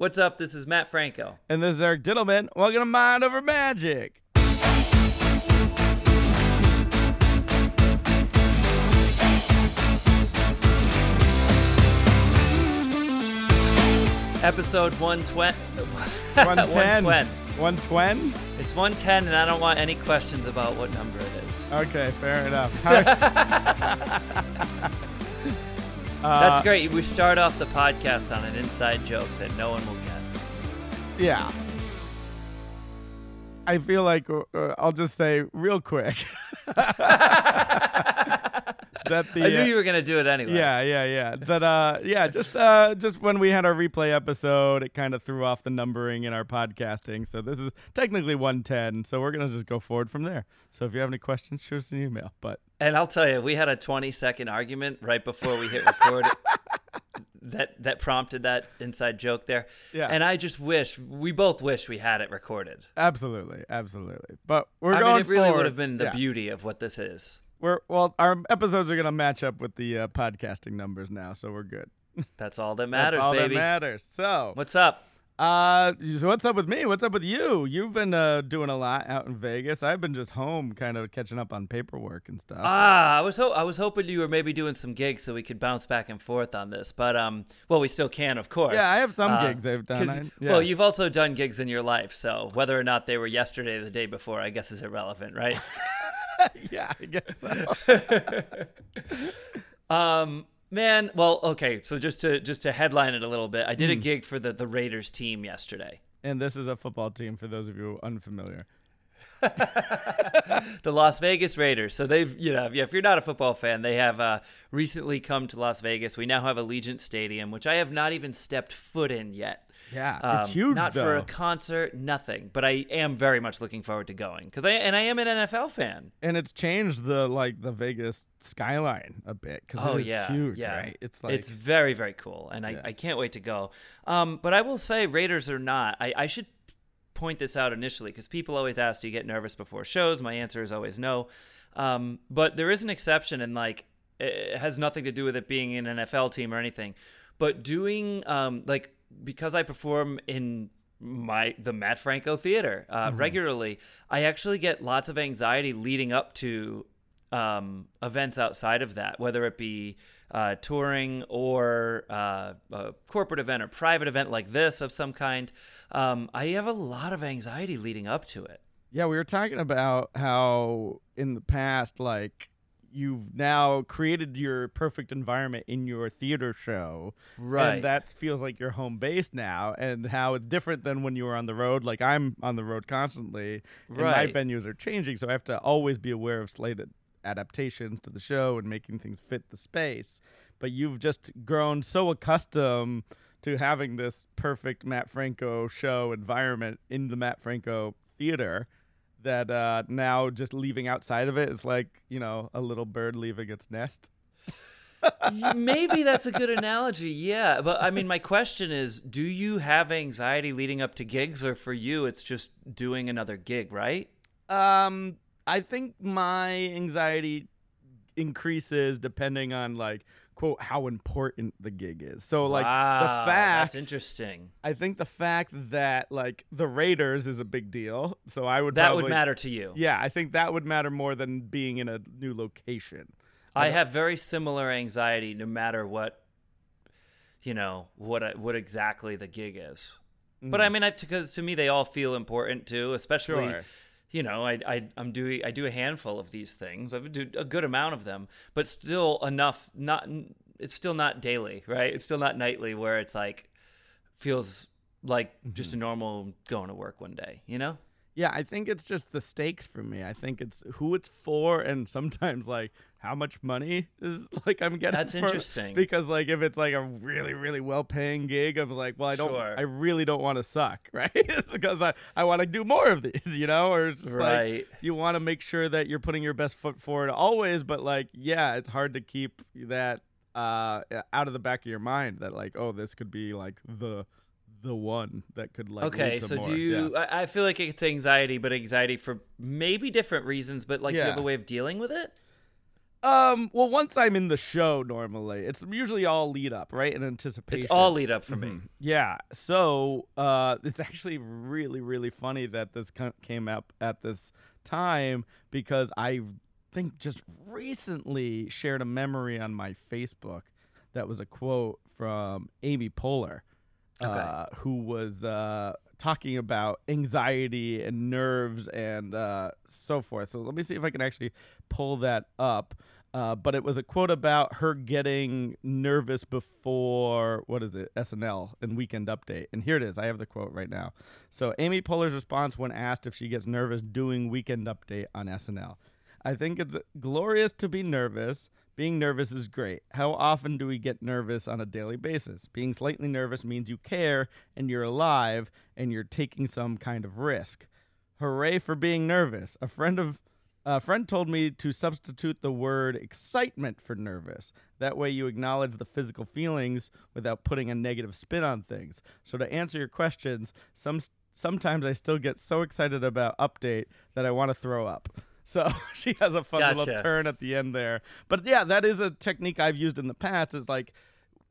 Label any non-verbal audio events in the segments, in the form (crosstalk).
What's up? This is Matt Franco. And this is Eric Dittelman. Welcome to Mind Over Magic. Episode 120. (laughs) 110. 120. 120? It's 110, and I don't want any questions about what number it is. Okay, fair enough. (laughs) (laughs) Uh, That's great. We start off the podcast on an inside joke that no one will get. Yeah. I feel like uh, I'll just say real quick (laughs) (laughs) that the I knew uh, you were going to do it anyway. Yeah, yeah, yeah. That uh yeah, just uh just when we had our replay episode, it kind of threw off the numbering in our podcasting. So this is technically 110, so we're going to just go forward from there. So if you have any questions, shoot us an email. But And I'll tell you, we had a 20 second argument right before we hit record (laughs) that that prompted that inside joke there. Yeah. And I just wish we both wish we had it recorded. absolutely, absolutely. But we're I going mean, it really forward. would have been the Yeah. beauty of what this is. We're well, our episodes are going to match up with the uh, podcasting numbers now, so we're good. (laughs) That's all that matters, That's all baby. that matters. So, What's up? Uh, so what's up with me? What's up with you? You've been uh, doing a lot out in Vegas. I've been just home, kind of catching up on paperwork and stuff. Ah, I was ho- I was hoping you were maybe doing some gigs so we could bounce back and forth on this, but um, well, we still can, of course. yeah, I have some Uh, gigs I've done. I- yeah. Well, you've also done gigs in your life, so whether or not they were yesterday or the day before, I guess is irrelevant, right? (laughs) yeah, I guess so. (laughs) um, man, well, okay, so just to just to headline it a little bit, I did a Hmm. gig for the the Raiders team yesterday. and this is a football team for those of you unfamiliar. (laughs) the Las Vegas Raiders. So they've, you know, if you're not a football fan, they have uh, recently come to Las Vegas. We now have Allegiant Stadium, which I have not even stepped foot in yet. Yeah, Um, it's huge Not though. for a concert, nothing. But I am very much looking forward to going because I and I am an NFL fan. and it's changed the like the Vegas skyline a bit because Oh it's yeah, huge, yeah. right? It's like it's very very cool, and Yeah. I, I can't wait to go. Um, but I will say, Raiders or not, I, I should point this out initially because people always ask, "Do you get nervous before shows?" My answer is always no. Um, but there is an exception, and like it has nothing to do with it being an NFL team or anything. But doing um, like because I perform in my the Matt Franco Theater uh, regularly, I actually get lots of anxiety leading up to um, events outside of that, whether it be uh, touring or uh, a corporate event or private event like this of some kind. Um, I have a lot of anxiety leading up to it. Yeah, we were talking about how in the past, like you've now created your perfect environment in your theater show, Right. And that feels like your home base now, and how it's different than when you were on the road. Like I'm on the road constantly, and Right. my venues are changing, so I have to always be aware of slated adaptations to the show and making things fit the space. But you've just grown so accustomed to having this perfect Matt Franco show environment in the Matt Franco theater that uh, now just leaving outside of it is like you know a little bird leaving its nest. Maybe that's a good analogy. Yeah. But I mean, my question is do you have anxiety leading up to gigs, or for you, it's just doing another gig, right? Um, I think my anxiety increases depending on like quote how important the gig is. So like wow, the fact That's interesting. I think the fact that like the Raiders is a big deal. So I would That probably, would matter to you. Yeah, I think that would matter more than being in a new location. I have very similar anxiety no matter what you know what what exactly the gig is. But I mm. mean, I because to me they all feel important too, especially Sure. You know I, I I'm doing I do a handful of these things. I do a good amount of them, but still enough. Not it's still not daily, right? It's still not nightly where it's like feels like mm-hmm. just a normal going to work one day. You know? Yeah, I think it's just the stakes for me. I think it's who it's for, and sometimes like how much money is (laughs) like I'm getting. That's for- interesting. because like if it's like a really really well paying gig, I'm like, well, I don't, Sure. I really don't want to suck, (laughs) right? because I I want to do more of these, (laughs) you know, or it's just Right. like you want to make sure that you're putting your best foot forward always, but like yeah, it's hard to keep that uh out of the back of your mind that like oh this could be like the the one that could like Okay, so more. do you? Yeah. I I feel like it's anxiety, but anxiety for maybe different reasons. But like, do you have a way of dealing with it? Um, well, once I'm in the show, normally it's usually all lead up, right? In anticipation. It's all lead up for me. Mhm. Yeah. So, uh, it's (laughs) actually really, really funny that this came up at this time because I think just recently shared a memory on my Facebook that was a quote from Amy Poehler, Okay. uh, who was uh, talking about anxiety and nerves and uh, so forth. So let me see if I can actually pull that up. Uh, but it was a quote about her getting nervous before what is it SNL and Weekend Update, and here it is. I have the quote right now. So Amy Poehler's response when asked if she gets nervous doing Weekend Update on SNL. I think it's glorious to be nervous. Being nervous is great. How often do we get nervous on a daily basis? Being slightly nervous means you care and you're alive and you're taking some kind of risk. Hooray for being nervous. A friend of a friend told me to substitute the word excitement for nervous. That way you acknowledge the physical feelings without putting a negative spin on things. So to answer your questions, some sometimes I still get so excited about update that I want to throw up. So (laughs) she has a fun little turn at the end there. But yeah, that is a technique I've used in the past. Is like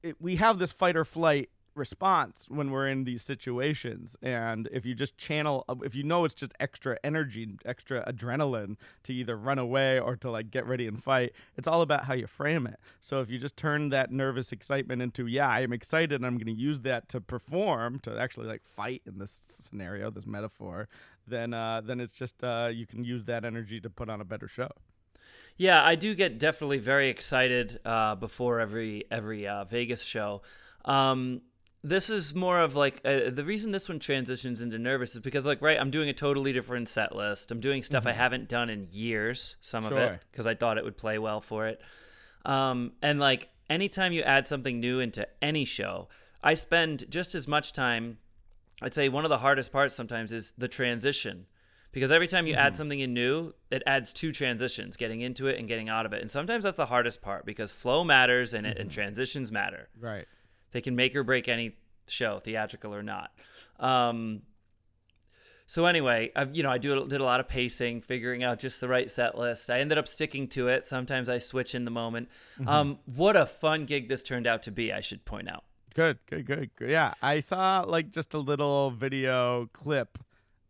it, we have this fight or flight response when we're in these situations. And if you just channel uh, if you know it's just extra energy extra adrenaline to either run away or to like get ready and fight it's all about how you frame it. So if you just turn that nervous excitement into yeah i'm excited and i'm going to use that to perform to actually like fight in this scenario this metaphor then uh then it's just uh you can use that energy to put on a better show. Yeah, I do get definitely very excited uh, before every every uh, Vegas show. Um, this is more of like uh, the reason this one transitions into nervous is because like right, I'm doing a totally different set list. I'm doing stuff I haven't done in years. Some of it because I thought it would play well for it. Um, and like anytime you add something new into any show, I spend just as much time. I'd say one of the hardest parts sometimes is the transition. Because every time you add something in new, it adds two transitions, getting into it and getting out of it. And sometimes that's the hardest part because flow matters in it and transitions matter. right They can make or break any show, theatrical or not. Um, so anyway, I've, you know, I do did a lot of pacing, figuring out just the right set list. I ended up sticking to it. Sometimes I switch in the moment. Um, what a fun gig this turned out to be. I should point out. Good, good, good, good. Yeah, I saw like just a little video clip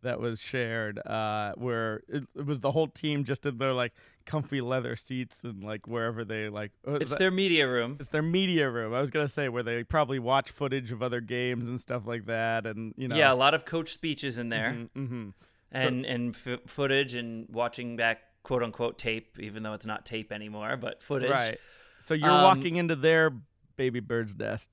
that was shared uh, where it, it was the whole team just in their like comfy leather seats and like wherever they like. uh, It's that- their media room. it's their media room. I was gonna say where they probably watch footage of other games and stuff like that, and you know. Yeah, a lot of coach speeches in there. Mm-hmm. and and f- footage and watching back quote unquote tape, even though it's not tape anymore, but footage. Right. So you're Um, walking into their baby bird's nest.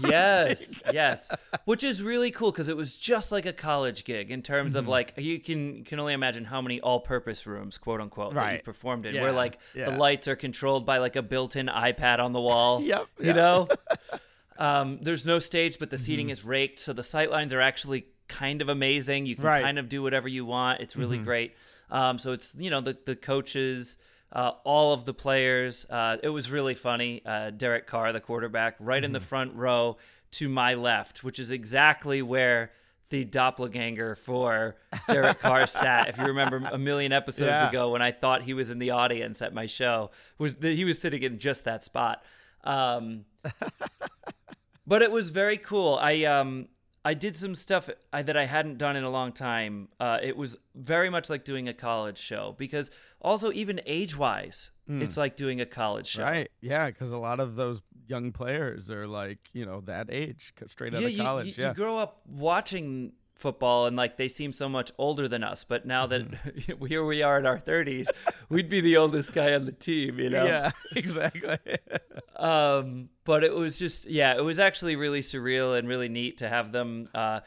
Yes, (laughs) yes, which is really cool because it was just like a college gig in terms Mm-hmm. of like you can you can only imagine how many all-purpose rooms, quote unquote, that you've performed in, Yeah, where like yeah. the lights are controlled by like a built-in iPad on the (laughs) wall. Yep, you yeah. know. (laughs) um, there's no stage, but the seating Mm-hmm. is raked, so the sight lines are actually kind of amazing. You can Right. kind of do whatever you want. It's really Mm-hmm. great. Um, so it's you know the the coaches. Uh, all of the players. Uh, it was really funny. Uh, Derek Carr, the quarterback, right in the Mm-hmm. front row to my left, which is exactly where the doppelganger for Derek Carr (laughs) sat. If you remember a million episodes Yeah. ago, when I thought he was in the audience at my show, was that he was sitting in just that spot. Um, (laughs) but it was very cool. I um I did some stuff I, that I hadn't done in a long time. Uh, it was very much like doing a college show because also even age wise, it's like doing a college show. Right. Yeah, because a lot of those young players are like you know that age, straight out yeah, of you, college. you, yeah. you grow up watching football and like they seem so much older than us. But now that Mm-hmm. (laughs) here we are in our thirties, we'd be the oldest guy on the team. You know. Yeah. (laughs) Exactly. (laughs) um but it was just yeah it was actually really surreal and really neat to have them uh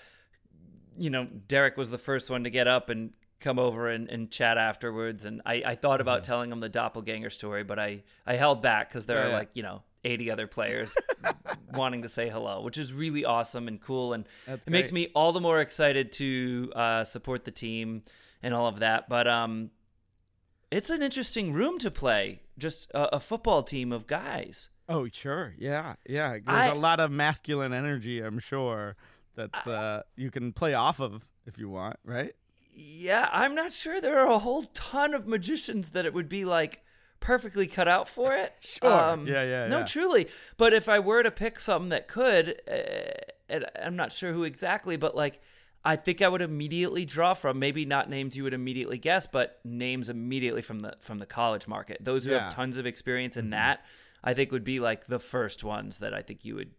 you know derek was the first one to get up and come over and, and chat afterwards and i, I thought about telling him the doppelganger story but i i held back because there. Yeah, are yeah. like you know 80 other players (laughs) wanting to say hello which is really awesome and cool and That's it makes me all the more excited to uh, support the team and all of that but um it's an interesting room to play just a, a football team of guys oh, sure. Yeah. Yeah. There's I- a lot of masculine energy, I'm sure, that's uh, you can play off of if you want, right? Yeah, I'm not sure there are a whole ton of magicians that it would be like perfectly cut out for it. (laughs) Sure. Yeah, yeah, No, yeah. truly. But if I were to pick something that could, uh, and I'm not sure who exactly, but like, I think I would immediately draw from maybe not names you would immediately guess, but names immediately from the from the college market. Those who Yeah. Mm-hmm. have tons of experience in that, I think would be like the first ones that I think you would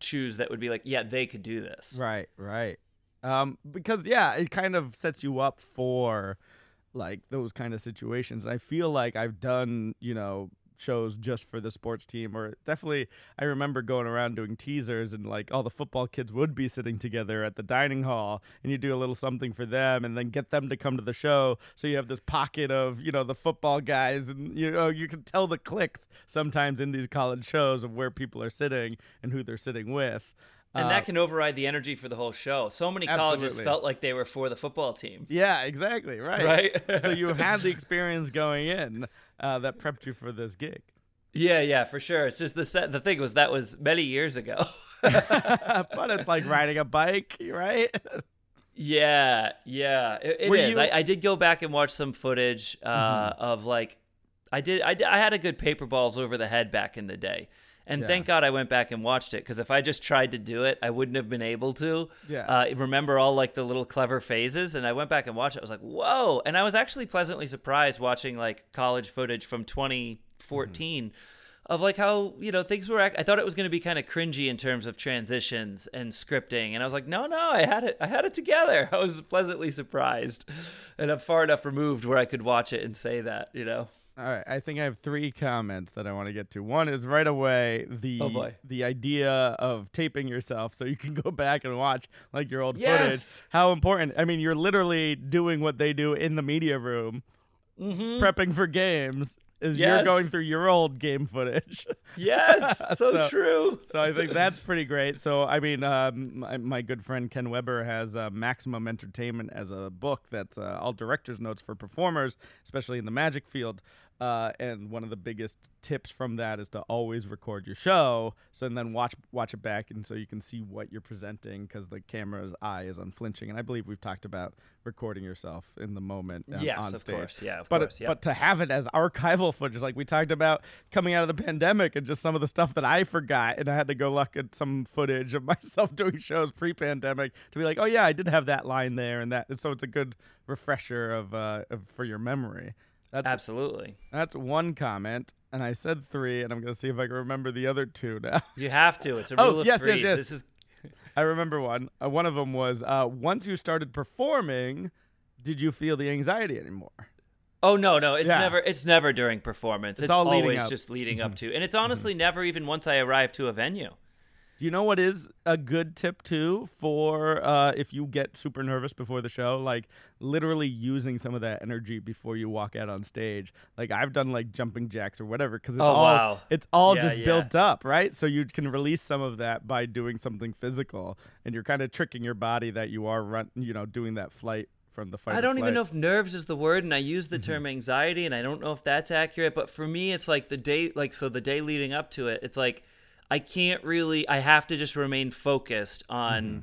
choose. That would be like, yeah, they could do this. Right, right. Um, because yeah, it kind of sets you up for like those kind of situations. And I feel like I've done, you know, shows just for the sports team or definitely I remember going around doing teasers and like all the football kids would be sitting together at the dining hall and you do a little something for them and then get them to come to the show so you have this pocket of you know the football guys and you know you can tell the clicks sometimes in these college shows of where people are sitting and who they're sitting with And Uh, that can override the energy for the whole show. So many colleges Absolutely. felt like they were for the football team. Yeah, exactly. Right. Right? so you (laughs) had the experience going in uh, that prepped you for this gig. Yeah, yeah, for sure. It's just the set. The thing was that was many years ago. (laughs) but it's like (laughs) riding a bike, right? yeah, yeah, it, it is. you- I, I did go back and watch some footage uh, of like, I did, I did. I had a good paper balls over the head back in the day. And Yeah. thank God I went back and watched it because if I just tried to do it, I wouldn't have been able to. Yeah. Uh, remember all like the little clever phases, and I went back and watched it. I was like, whoa! And I was actually pleasantly surprised watching like college footage from 2014 of like how you know things were. Act- I thought it was going to be kind of cringy in terms of transitions and scripting, and I was like, no, no, I had it. I had it together. (laughs) I was pleasantly surprised, and I'm far enough removed where I could watch it and say that. You know. All right, I think I have three comments that I want to get to. One is right away the Oh, the idea of taping yourself so you can go back and watch like your old Yes. footage. How important! I mean, you're literally doing what they do in the media room, prepping for games. Is you're Mm-hmm. Going through your old game footage. Yes, (laughs) so, So- true. so I think that's pretty great. So I mean, um, my, my good friend Ken Weber has uh, Maximum Entertainment as a book that's uh, all director's notes for performers, especially in the magic field. Uh, and one of the biggest tips from that is to always record your show, so and then watch watch it back, and so you can see what you're presenting because the camera's eye is unflinching. And I believe we've talked about recording yourself in the moment. um, Yes, on of stage. course. Yeah, of but course. Yeah. but to have it as archival footage, like we talked about coming out of the pandemic, and just some of the stuff that I forgot, and I had to go look at some footage of (laughs) myself doing shows pre-pandemic to be like, oh yeah, I did have that line there, and that. So it's a good refresher of, uh, of for your memory. That's Absolutely. that's one comment, and I said three, and I'm gonna see if I can remember the other two now. (laughs) You have to. It's a (laughs) Oh, rule of yes, yes, threes. yes. This is I remember one. Uh, one of them was uh, once you started performing, did you feel the anxiety anymore? Oh no, no, it's Yeah. never it's never during performance. It's, leading always. Mm-hmm. just leading up to. And it's honestly never even once I arrive to a venue. Do you know what is a good tip too for uh, if you get super nervous before the show? Like literally using some of that energy before you walk out on stage. Like I've done like jumping jacks or whatever because it's Oh, all wow. it's all Yeah, just yeah. built up, right? So you can release some of that by doing something physical, and you're kind of tricking your body that you are run, you know, doing that flight from the fight. I don't even. Mm-hmm. know if nerves is the word, and I use the term anxiety, and I don't know if that's accurate. But for me, it's like the day, like so the day leading up to it, it's like I can't really. I have to just remain focused on mm-hmm.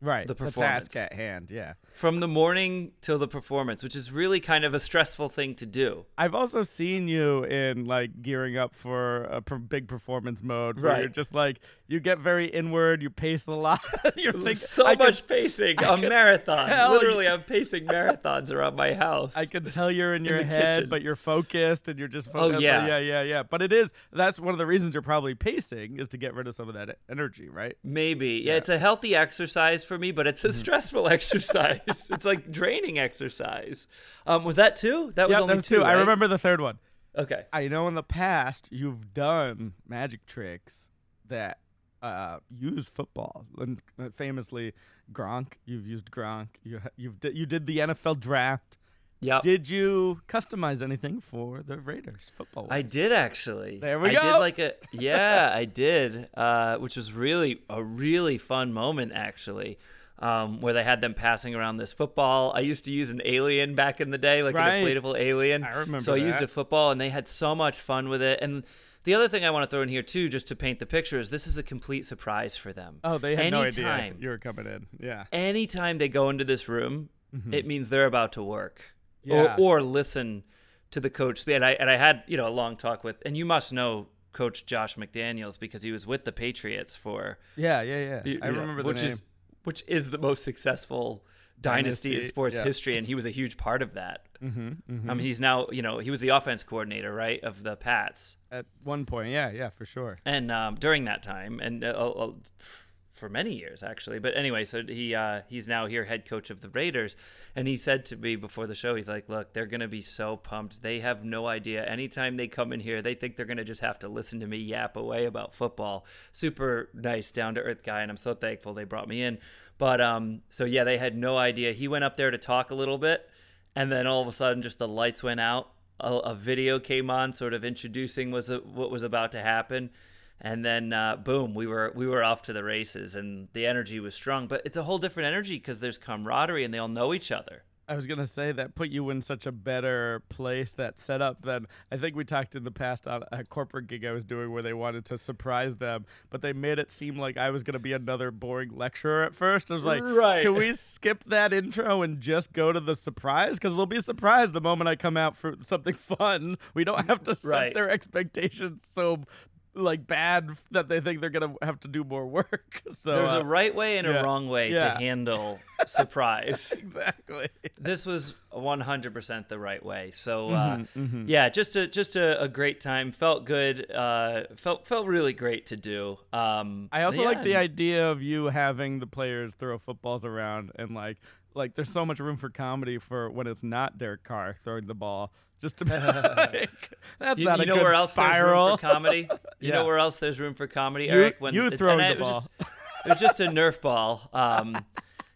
Right the performance task at hand. Yeah. from the morning till the performance, which is really kind of a stressful thing to do. I've also seen you in like gearing up for a big performance mode where you're Right. just like you get very inward, you pace a lot. (laughs) you're thinking so I much Can, pacing, a marathon. you- Literally, I'm pacing marathons around my house. I can tell you're in your the head, kitchen. but you're focused and you're just Oh, focused. yeah. yeah, yeah, yeah. But it is that's one of the reasons you're probably pacing is to get rid of some of that energy, right? Maybe. Yeah, it's a healthy exercise for me, but it's Mm-hmm. a stressful (laughs) exercise. it's like draining exercise. Um, was that two? That was yeah, only that's two. two. I remember the third one. Okay. I know in the past you've done magic tricks that uh, use football, and uh, famously Gronk. You've used Gronk. You you've you did the NFL draft. Yep. Did you customize anything for the Raiders football? I did actually. There we I go. did like a yeah, I did, uh, which was really a really fun moment actually, um, where they had them passing around this football. I used to use an alien back in the day, like Right. an inflatable alien. I remember So I used a football, and they had so much fun with it. And the other thing I want to throw in here too, just to paint the picture, is this is a complete surprise for them. Oh, they had no idea you were coming in. Yeah. anytime they go into this room, it means they're about to work Mm-hmm. Yeah. or, or listen to the coach. And I and I had you know a long talk with, and you must know Coach Josh McDaniels because he was with the Patriots for Yeah, yeah, yeah. you- I you remember the which name. is which is the most successful dynasty, in sports yeah. history, and he was a huge part of that. mm-hmm, I mean, he's now you know he was the offense coordinator, right, of the Pats, At one point, yeah, yeah, for sure. and um, during that time, and uh, uh, for many years actually. But anyway, so he uh, he's now here, head coach of the Raiders, and he said to me before the show, he's like, "Look, they're gonna be so pumped. They have no idea. Anytime they come in here, they think they're gonna just have to listen to me yap away about football. Super nice, down to earth guy, and I'm so thankful they brought me in. But um, so yeah, they had no idea. He went up there to talk a little bit, and then all of a sudden, just the lights went out. A, a video came on, sort of introducing was what was about to happen and then uh, boom we were we were off to the races and the energy was strong but it's a whole different energy because there's camaraderie and they all know each other I was gonna say that put you in such a better place that setup than I think we talked in the past on a corporate gig I was doing where they wanted to surprise them, but they made it seem like I was gonna be another boring lecturer at first. I was like, Right. can we skip that intro and just go to the surprise? Because they'll be surprised the moment I come out for something (laughs) fun. We don't have to set Right. their expectations so like bad that they think they're gonna have to do more work. (laughs) So there's uh, a right way and a wrong way Yeah. to handle (laughs) surprise (laughs) exactly. this was 100% the right way so Mm-hmm, uh, yeah just a just a, a great time felt good uh, felt felt really great to do um, I also yeah, like the idea of you having the players throw footballs around and like like there's so much room for comedy for when it's not Derek Carr throwing the ball. Just to be (laughs) like, that's You, not you a know good where else spiral. there's room for comedy? You (laughs) Yeah. know where else there's room for comedy, You- Eric? When you I- the it was ball. Just, it was just a Nerf ball. Um,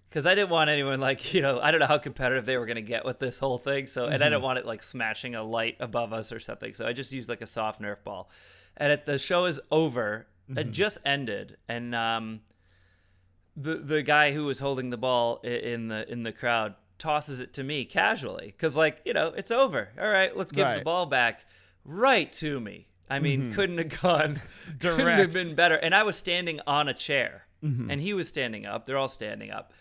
because I didn't want anyone like you know I don't know how competitive they were gonna get with this whole thing. So and I Mm-hmm. didn't want it like smashing a light above us or something. So I just used like a soft Nerf ball. And at the show is over. Mm-hmm. It just ended, and um, the the guy who was holding the ball in the in the crowd tosses it to me casually because like you know it's over. All right, let's give the ball back right to me. I mean, mm-hmm. couldn't have gone (laughs) couldn't have been better. And I was standing on a chair, mm-hmm. and he was standing up. They're all standing up,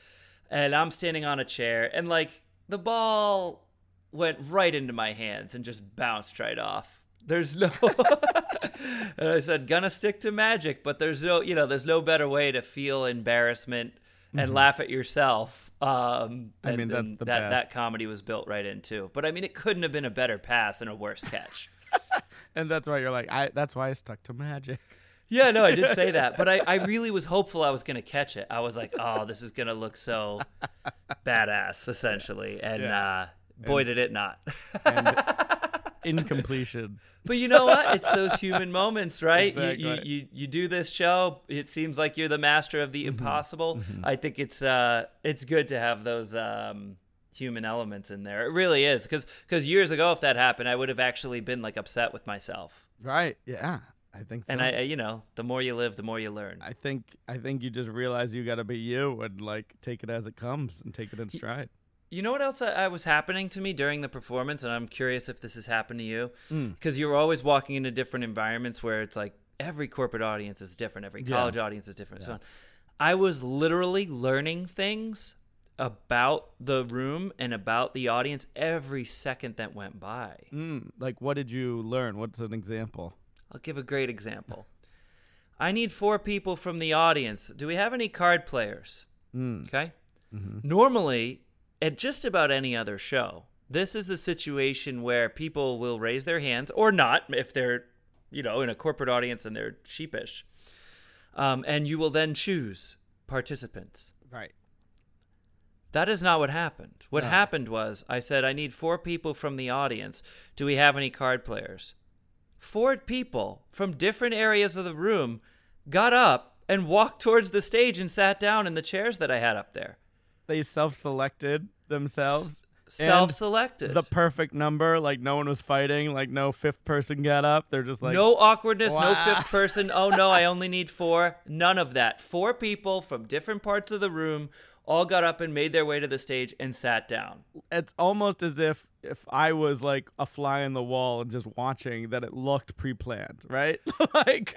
and I'm standing on a chair, and like the ball went right into my hands and just bounced right off. There's no. (laughs) and I said, gonna stick to magic, but there's no, you know, there's no better way to feel embarrassment and laugh at yourself. Um, Mm-hmm. I mean, that's the that best. that comedy was built right into. But I mean, it couldn't have been a better pass and a worse catch. (laughs) and that's why you're like, I. That's why I stuck to magic. Yeah, no, I did say (laughs) that, but I, I really was hopeful I was gonna catch it. I was like, oh, this is gonna look so (laughs) badass, essentially, and Yeah. uh, boy, did it not. And incompletion. (laughs) But you know what? It's those human moments, right? You, Exactly. you, you you do this show. It seems like you're the master of the Mm-hmm. impossible. I think it's uh it's good to have those um human elements in there. It really is because because years ago, if that happened, I would have actually been like upset with myself. Right. Yeah. I think so. And I, I- you know, the more you live, the more you learn. I think I think you just realize you got to be you and like take it as it comes and take it in stride. You know what else I, I was happening to me during the performance, and I'm curious if this has happened to you, because you're always walking into different environments where it's like every corporate audience is different, every Yeah. college audience is different, and so on. I was literally learning things about the room and about the audience every second that went by. Mm, like, what did you learn? What's an example? I'll give a great example. I need four people from the audience. Do we have any card players? Mm. Okay. Normally, at just about any other show, this is the situation where people will raise their hands or not if they're, you know, in a corporate audience and they're sheepish. Um, and you will then choose participants. Right. That is not what happened. What No. happened was I said, I need four people from the audience. Do we have any card players? Four people from different areas of the room got up and walked towards the stage and sat down in the chairs that I had up there. They self-selected themselves. and Self selected. The perfect number. Like no one was fighting. Like no fifth person got up. They're just like no awkwardness, no fifth person. Oh no, I only need four. None of that. Four people from different parts of the room all got up and made their way to the stage and sat down. it's almost as if if I was like a fly on the wall and just watching that it looked pre-planned, right? (laughs) like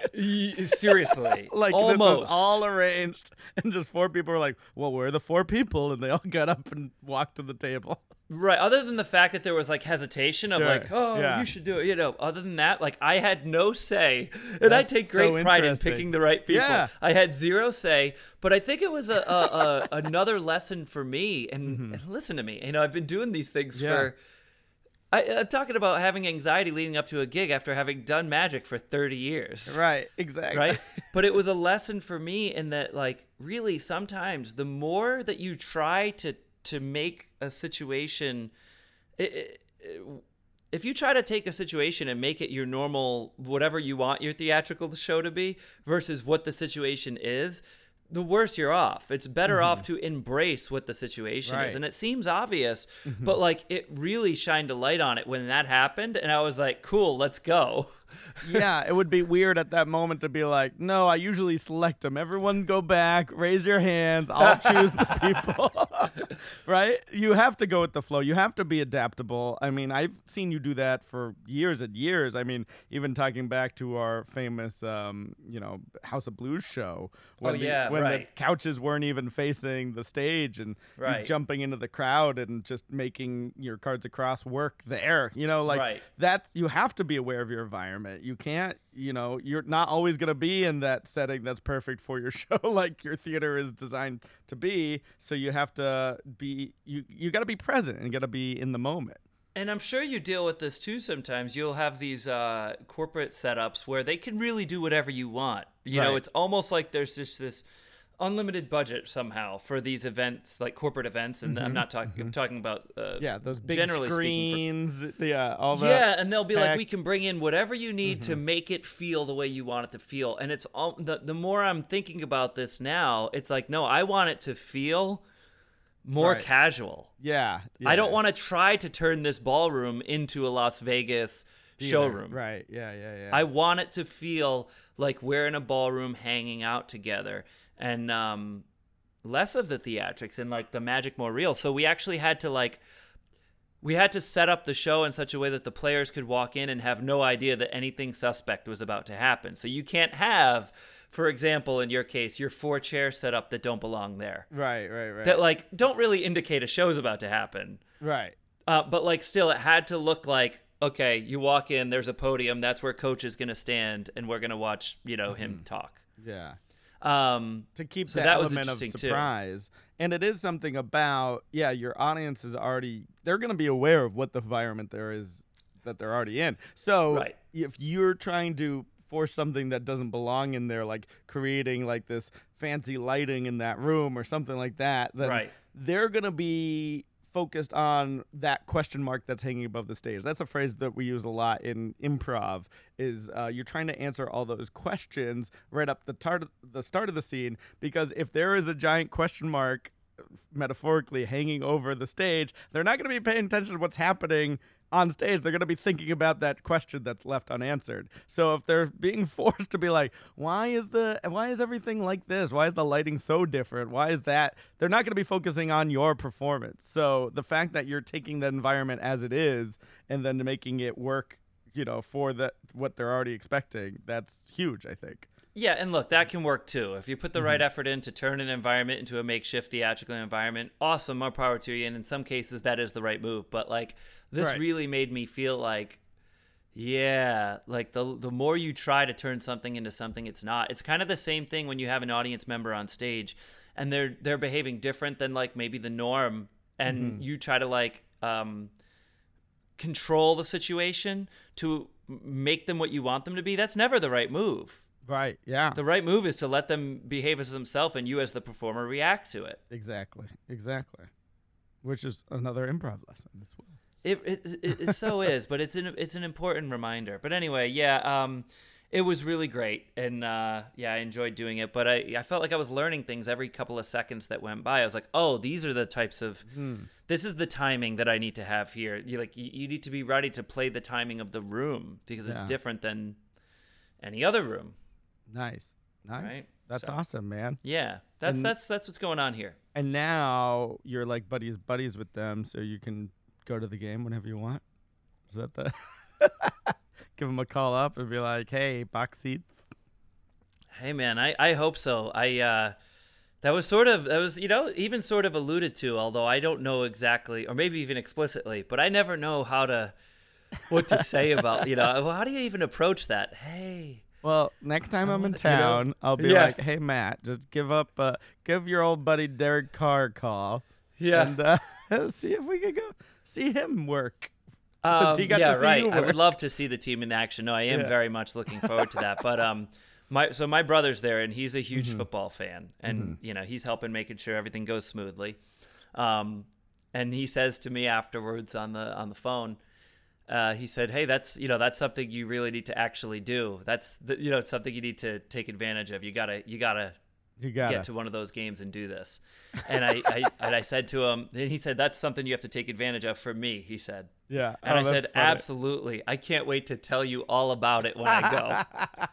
Seriously. (laughs) like this was all arranged and just four people were like, "Well, we're the four people," and they all (laughs) got up and walked to the table. Right. Other than the fact that there was like hesitation of like, oh, yeah. you should do it. You know, other than that, like I had no say, and I That's take so great pride in picking the right people. Yeah. I had zero say, but I think it was a, a, a another lesson for me. And, and listen to me, you know, I've been doing these things Mm-hmm. Yeah. for. I, I'm talking about having anxiety leading up to a gig after having done magic for 30 years Right. Exactly. right (laughs) but it was a lesson for me in that like really sometimes the more that you try to to make a situation it, it, if you try to take a situation and make it your normal whatever you want your theatrical show to be versus what the situation is the worse you're off. It's better off mm-hmm. to embrace what the situation Right. is and it seems obvious mm-hmm. but like it really shined a light on it when that happened. And i was like cool let's go yeah, it would be weird at that moment to be like, no, I usually select them. Everyone go back, raise your hands. I'll choose the (laughs) people. (laughs) right? You have to go with the flow. You have to be adaptable. I mean, I've seen you do that for years and years. I mean, even talking back to our famous, um, you know, House of Blues show. When Oh, the, yeah, when right. the couches weren't even facing the stage and you Right. jumping into the crowd and just making your cards across work there. You know, like Right. that's you have to be aware of your environment. You can't, you know, you're not always going to be in that setting that's perfect for your (laughs) show like your theater is designed to be, so you have to be you you got to be present and got to be in the moment. And I'm sure you deal with this too sometimes. You'll have these uh, corporate setups where they can really do whatever you want. You know, it's almost like there's just this unlimited budget somehow for these events, like corporate events. And I'm not talking, I'm talking about, uh, Mm-hmm. Yeah, those big generally screens, yeah, all For, that. yeah, and they'll be like, we can bring in whatever you need Mm-hmm. to make it feel the way you want it to feel. And it's all the, the more I'm thinking about this now, it's like, no, I want it to feel more Right. casual. Yeah, I don't want to try to turn this ballroom into a Las Vegas showroom. Right. Yeah, yeah, yeah. I want it to feel like we're in a ballroom hanging out together and um, less of the theatrics and like the magic more real. So we actually had to like we had to set up the show in such a way that the players could walk in and have no idea that anything suspect was about to happen. So you can't have, for example, in your case, your four chairs set up that don't belong there. right, right, right. That like don't really indicate a show's about to happen. right. Uh, but like still, it had to look like okay. You walk in, there's a podium. That's where coach is gonna stand, and we're gonna watch you know him talk. Yeah. Um, to keep So that, that element of interesting, too. surprise. And it is something about yeah, your audience is already they're going to be aware of what the environment there is that they're already in. So Right. if you're trying to force something that doesn't belong in there like creating like this fancy lighting in that room or something like that, then Right. they're going to be focused on that question mark that's hanging above the stage. That's a phrase that we use a lot in improv. Is uh, you're trying to answer all those questions right up the tar- the start of the scene because if there is a giant question mark metaphorically hanging over the stage, they're not going to be paying attention to what's happening on stage. They're going to be thinking about that question that's left unanswered. So if they're being (laughs) forced to be like, why is the why is everything like this? Why is the lighting so different? Why is that? They're not going to be focusing on your performance. So the fact that you're taking the environment as it is and then making it work, you know, for the what they're already expecting, that's huge, I think. Yeah, and look, that can work too. If you put the right Mm-hmm. effort in to turn an environment into a makeshift theatrical environment, awesome, more power to you. And in some cases, that is the right move. But like, this Right. really made me feel like, yeah, like the the more you try to turn something into something it's not. It's kind of the same thing when you have an audience member on stage and they're they're behaving different than like maybe the norm, and Mm-hmm. you try to like um, control the situation to make them what you want them to be. That's never the right move. Right. Yeah. The right move is to let them behave as themselves and you as the performer react to it. exactly. Exactly. Which is another improv lesson as well. It it, it, it so is, but it's an it's an important reminder. But anyway, yeah, um, it was really great, and uh, yeah, I enjoyed doing it. But I I felt like I was learning things every couple of seconds that went by. I was like, oh, these are the types of this is the timing that I need to have here. You like you, you need to be ready to play the timing of the room because it's Yeah. different than any other room. Nice. Nice. Right. That's So- awesome, man. Yeah, that's And- that's that's what's going on here. And now you're like buddies buddies with them, so you can go to the game whenever you want. Is that the? (laughs) Give them a call up and be like, "Hey, box seats." Hey man, I, I hope so. I uh That was sort of that was you know even sort of alluded to, although I don't know exactly, or maybe even explicitly, but I never know how to what to say about you know well, (laughs) how do you even approach that? Hey, Well, next time I'm in wanna- (laughs) you know, town, I'll be yeah. like, "Hey, Matt, just give up, uh, give your old buddy Derek Carr a call, yeah, and uh, (laughs) see if we could go see him work." since he Um, got to yeah, see right. you I would love to see the team in action. No, I am Yeah. very much looking forward to that. But um, my so my brother's there, and he's a huge Mm-hmm. football fan, and you know he's helping making sure everything goes smoothly. Um, and he says to me afterwards on the on the phone, uh, he said, "Hey, that's you know that's something you really need to actually do. That's the, you know something you need to take advantage of. You gotta you gotta You gotta get to one of those games and do this." And I, I (laughs) and I said to him, and he said, "That's something you have to take advantage of for me." He said. yeah. And Oh, I said, funny. absolutely. I can't wait to tell you all about it when I go.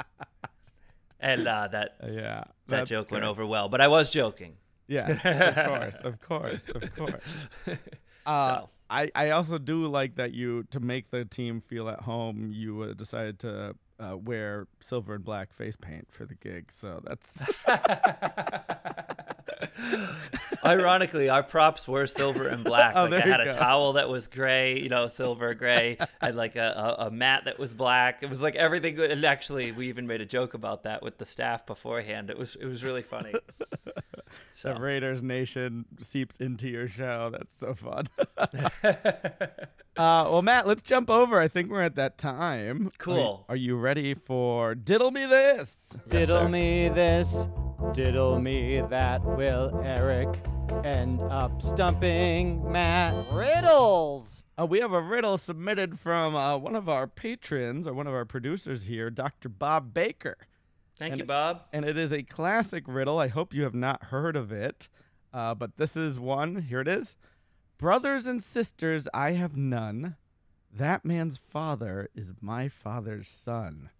(laughs) and uh, that Yeah, that joke went over well, but I was joking. Yeah, of course, of course, of course. (laughs) Uh, So. I, I also do like that you to make the team feel at home. You uh, decided to uh, wear silver and black face paint for the gig, so that's (laughs) Ironically, our props were silver and black. Oh, like I had a towel that was gray, you know, silver gray. I had like a, a, a mat that was black. It was like everything. And actually, we even made a joke about that with the staff beforehand. It was it was really funny. The Raiders Nation seeps into your show. That's so fun. (laughs) (laughs) uh, well, Matt, let's jump over. I think we're at that time. Are you- Cool. Are you, ready for diddle me this? Diddle me this, diddle me that. Will Eric end up stumping Matt? Riddles! Uh, we have a riddle submitted from uh, one of our patrons or one of our producers here, Dr. Bob Baker. Thank And- you, Bob. and it is a classic riddle. I hope you have not heard of it, uh, but this is one. Here it is. Brothers and sisters, I have none. That man's father is my father's son.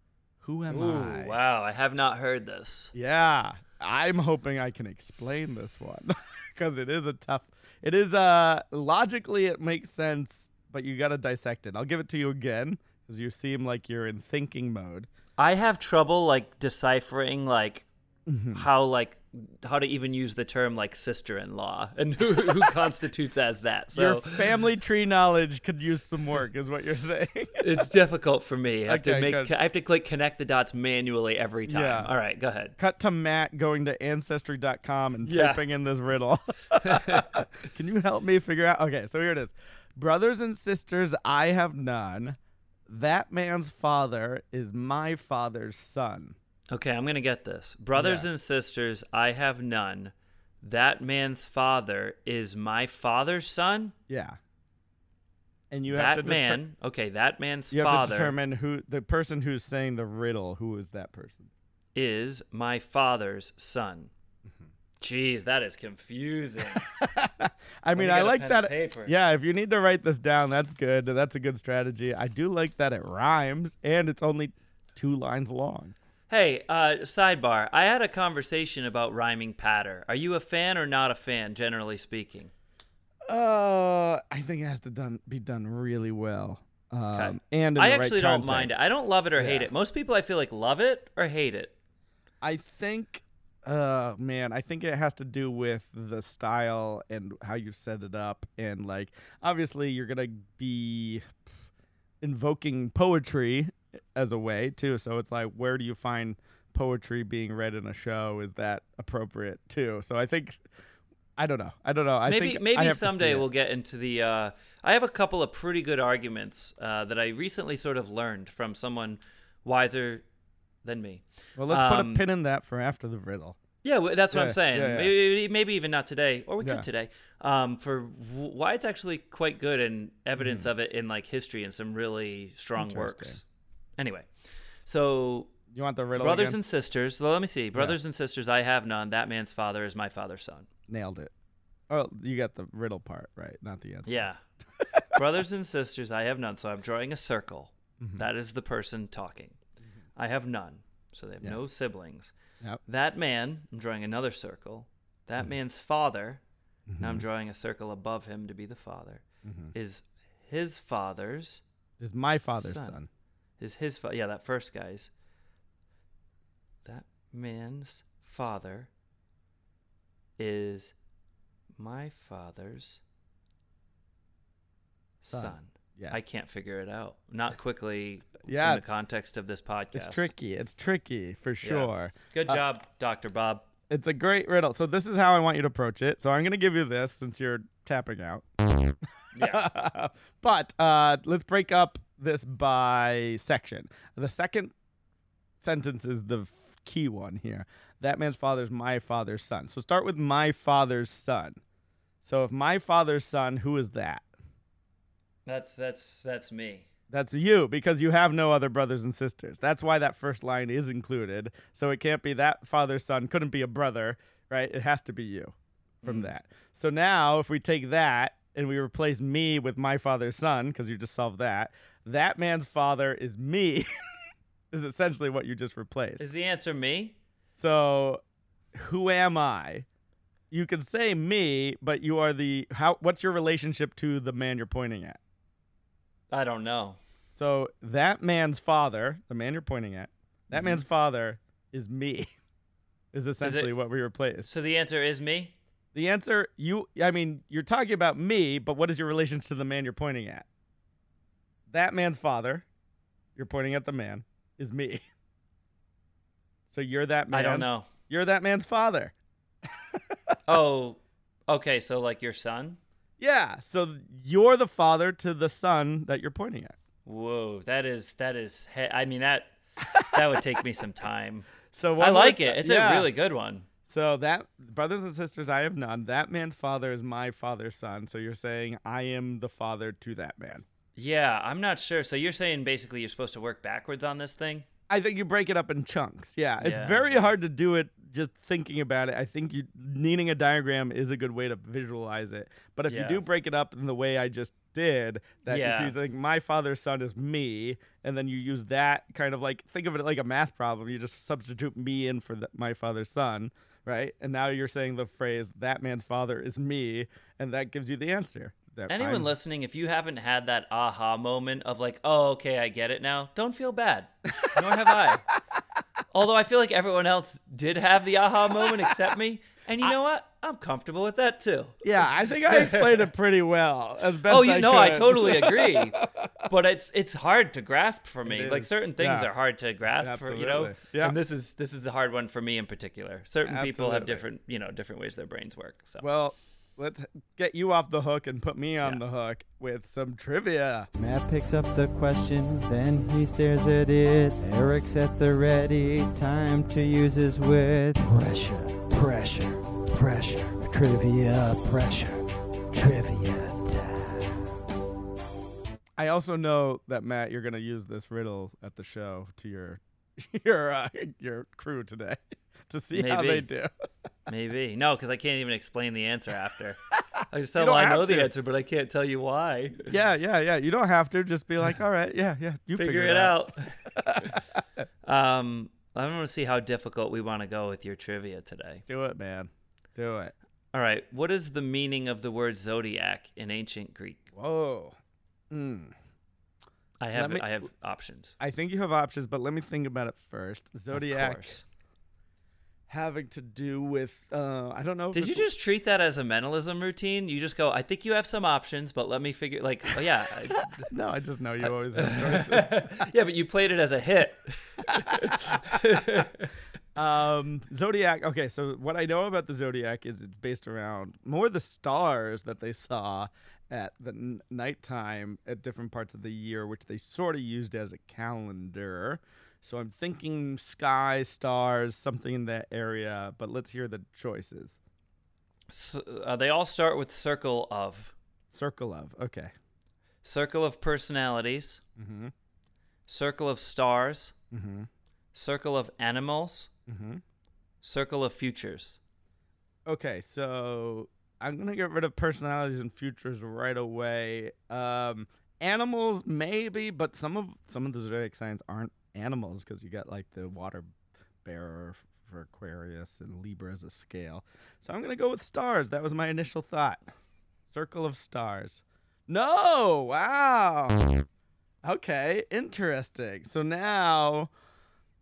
Who am Ooh, I? wow! I have not heard this. Yeah, I'm hoping I can explain this one (laughs) because it is a tough. It is uh logically it makes sense, but you got to dissect it. I'll give it to you again because you seem like you're in thinking mode. I have trouble like deciphering like Mm-hmm. how like how to even use the term like sister-in-law (laughs) and who, who constitutes as that. (laughs) So Your family tree knowledge could use some work, is what you're (laughs) saying. it's difficult for me. I have Okay, to make good. I have to click connect the dots manually every time. Yeah. All right, go ahead. Cut to Matt going to ancestry.com and Yeah. typing in this riddle. Can you help me figure out? Okay, so here it is. Brothers and sisters, I have none. That man's father is my father's son. Okay, I'm going to get this. Brothers Yeah. and sisters, I have none. That man's father is my father's son? Yeah. And you have that to deter- man. okay, that man's you have to father determine who the person who's saying the riddle, who is that person? is my father's son. Jeez, that is confusing. (laughs) I mean, I like that. paper. Yeah, if you need to write this down, that's good. That's a good strategy. I do like that it rhymes and it's only two lines long. Hey, uh, sidebar. I had a conversation about rhyming patter. Are you a fan or not a fan, generally speaking? Uh, I think it has to done be done really well. Um, and in I the right actually don't mind it. I don't love it or hate it. Most people I feel like love it or hate it. I think, uh, man, I think it has to do with the style and how you set it up, and like obviously you're gonna be invoking poetry as a way too. So it's like, where do you find poetry being read in a show? Is that appropriate too? So I think. I don't know. I don't know. I maybe maybe someday we'll get into the. Uh, I have a couple of pretty good arguments uh, that I recently sort of learned from someone wiser than me. Well, let's put um, a pin in that for after the riddle. Yeah, that's what Yeah, I'm saying. yeah, yeah. Maybe, maybe even not today, or we could today. Um, for w- why it's actually quite good and evidence Mm-hmm. of it in like history and some really strong works. Anyway, so You want the riddle? brothers again? and sisters. Let me see. Brothers and sisters, I have none. That man's father is my father's son. nailed it. Oh, you got the riddle part right, not the answer. Yeah. (laughs) brothers and sisters, I have none. So I'm drawing a circle. Mm-hmm. That is the person talking. I have none. So they have Yeah. no siblings. Yep. That man, I'm drawing another circle. That Mm-hmm. man's father, now I'm drawing a circle above him to be the father, Mm-hmm. is his father's, Is my father's Son. son. is his, fa- yeah, that first guy's. That man's father is my father's Son. son. Yes. I can't figure it out. Not quickly Yeah, in the context of this podcast. It's tricky. It's tricky for sure. Good Uh, job, Dr. Bob. It's a great riddle. So this is how I want you to approach it. So I'm going to give you this since you're tapping out. Yeah. (laughs) but uh, let's break up this by section. The second sentence is the f- key one here. That man's father is my father's son. So start with my father's son. So if my father's son, who is that? That's that's that's me. That's you because you have no other brothers and sisters. That's why that first line is included. So it can't be that father's son, couldn't be a brother, right? It has to be you from Mm. that. So now if we take that and we replace me with my father's son, because you just solved that, that man's father is me, (laughs) is essentially what you just replaced. Is the answer me? So who am I? You can say me, but you are the how what's your relationship to the man you're pointing at? I don't know. So that man's father, the man you're pointing at, that Mhm. man's father is me. (laughs) Is essentially what we replaced. So the answer is me? The answer, you, I mean, you're talking about me, but what is your relationship to the man you're pointing at? That man's father, you're pointing at the man, is me. (laughs) So you're that man. I don't know. You're that man's father. (laughs) Oh, okay. So like your son? Yeah. So you're the father to the son that you're pointing at. Whoa, that is that is. He- I mean that that would take me some time. (laughs) So I like it. It's yeah. a really good one. So that brothers and sisters, I have none. That man's father is my father's son. So you're saying I am the father to that man. Yeah, I'm not sure. So you're saying basically you're supposed to work backwards on this thing? I think you break it up in chunks. Yeah, it's Yeah. very hard to do it just thinking about it. I think you needing a diagram is a good way to visualize it. But if Yeah. you do break it up in the way I just did, that Yeah. if you think my father's son is me, and then you use that kind of like think of it like a math problem. You just substitute me in for the, my father's son, right? And now you're saying the phrase "that man's father is me," and that gives you the answer. That Anyone I'm- listening, if you haven't had that aha moment of like, oh, okay, I get it now, don't feel bad. (laughs) Nor have I. Although I feel like everyone else did have the aha moment except me. And you know what? I'm comfortable with that too. Yeah, I think I explained it pretty well as best Oh, you I know, I totally (laughs) agree. But it's it's hard to grasp for me. Like certain things Yeah. are hard to grasp for you know. Yeah. And this is this is a hard one for me in particular. Certain people have different you know different ways their brains work. So Well, let's get you off the hook and put me on Yeah. the hook with some trivia. Matt picks up the question, then he stares at it. Eric's at the ready, time to use his wit. Pressure, pressure, pressure. Trivia, pressure, trivia time. I also know that Matt, you're gonna use this riddle at the show to your (laughs) your uh, your crew today (laughs) (laughs) to see how they Maybe. do. (laughs) maybe no, because I can't even explain the answer after. (laughs) I just tell them I know have the answer, but I can't tell you why. yeah, yeah, yeah. You don't have to. Just be like, all right, yeah, yeah. You Figure, it out. um, I want to see how difficult we want to go with your trivia today. Do it, man. Do it. All right, what is the meaning of the word zodiac in ancient Greek? Whoa. Mm. I have me- I have options. I think you have options, but let me think about it first. Of Zodiac course. Having to do with uh, I don't know. Did you just treat that as a mentalism routine? You just go, I think you have some options, but let me figure. Like, oh yeah, I- (laughs) No, I just know you always (laughs) have choices. yeah, but you played it as a hit. (laughs) Um, Zodiac. Okay, so what I know about the Zodiac is it's based around more the stars that they saw at the n- nighttime at different parts of the year, which they sort of used as a calendar. So I'm thinking sky, stars, something in that area. But let's hear the choices. S uh, they all start with circle of Circle of. Okay. circle of personalities, Mm-hmm. circle of stars, Mm-hmm. circle of animals, Mm-hmm. circle of futures. Okay, so I'm gonna get rid of personalities and futures right away. Um, animals maybe, but some of some of the zodiac signs aren't animals because you got like the water bearer for Aquarius and Libra as a scale. So I'm gonna go with stars. That was my initial thought. Circle of stars. No, wow. Okay, interesting. So now,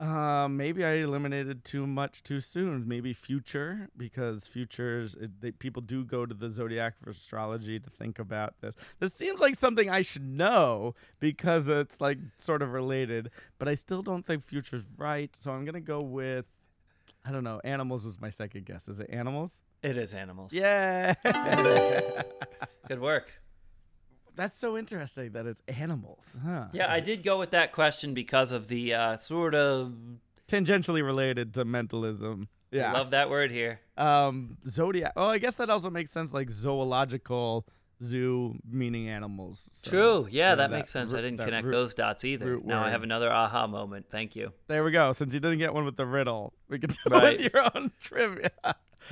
Uh, maybe I eliminated too much too soon. Maybe future because futures it, they, people do go to the zodiac for astrology to think about this. This seems like something I should know because it's like sort of related, but I still don't think future's right. So I'm gonna go with I don't know. Animals was my second guess. Is it animals? It is animals. Yeah. (laughs) Good work. That's so interesting that it's animals. Huh. Yeah, I did go with that question because of the uh, sort of. Tangentially related to mentalism. Yeah. Love that word here. um zodiac oh i guess that also makes sense like zoological zoo meaning animals so, True. Yeah, that, that makes sense. I didn't connect those dots either. Now I have another aha moment. Thank you. there we go since you didn't get one with the riddle we can (laughs) do it Right. with your own (laughs) trivia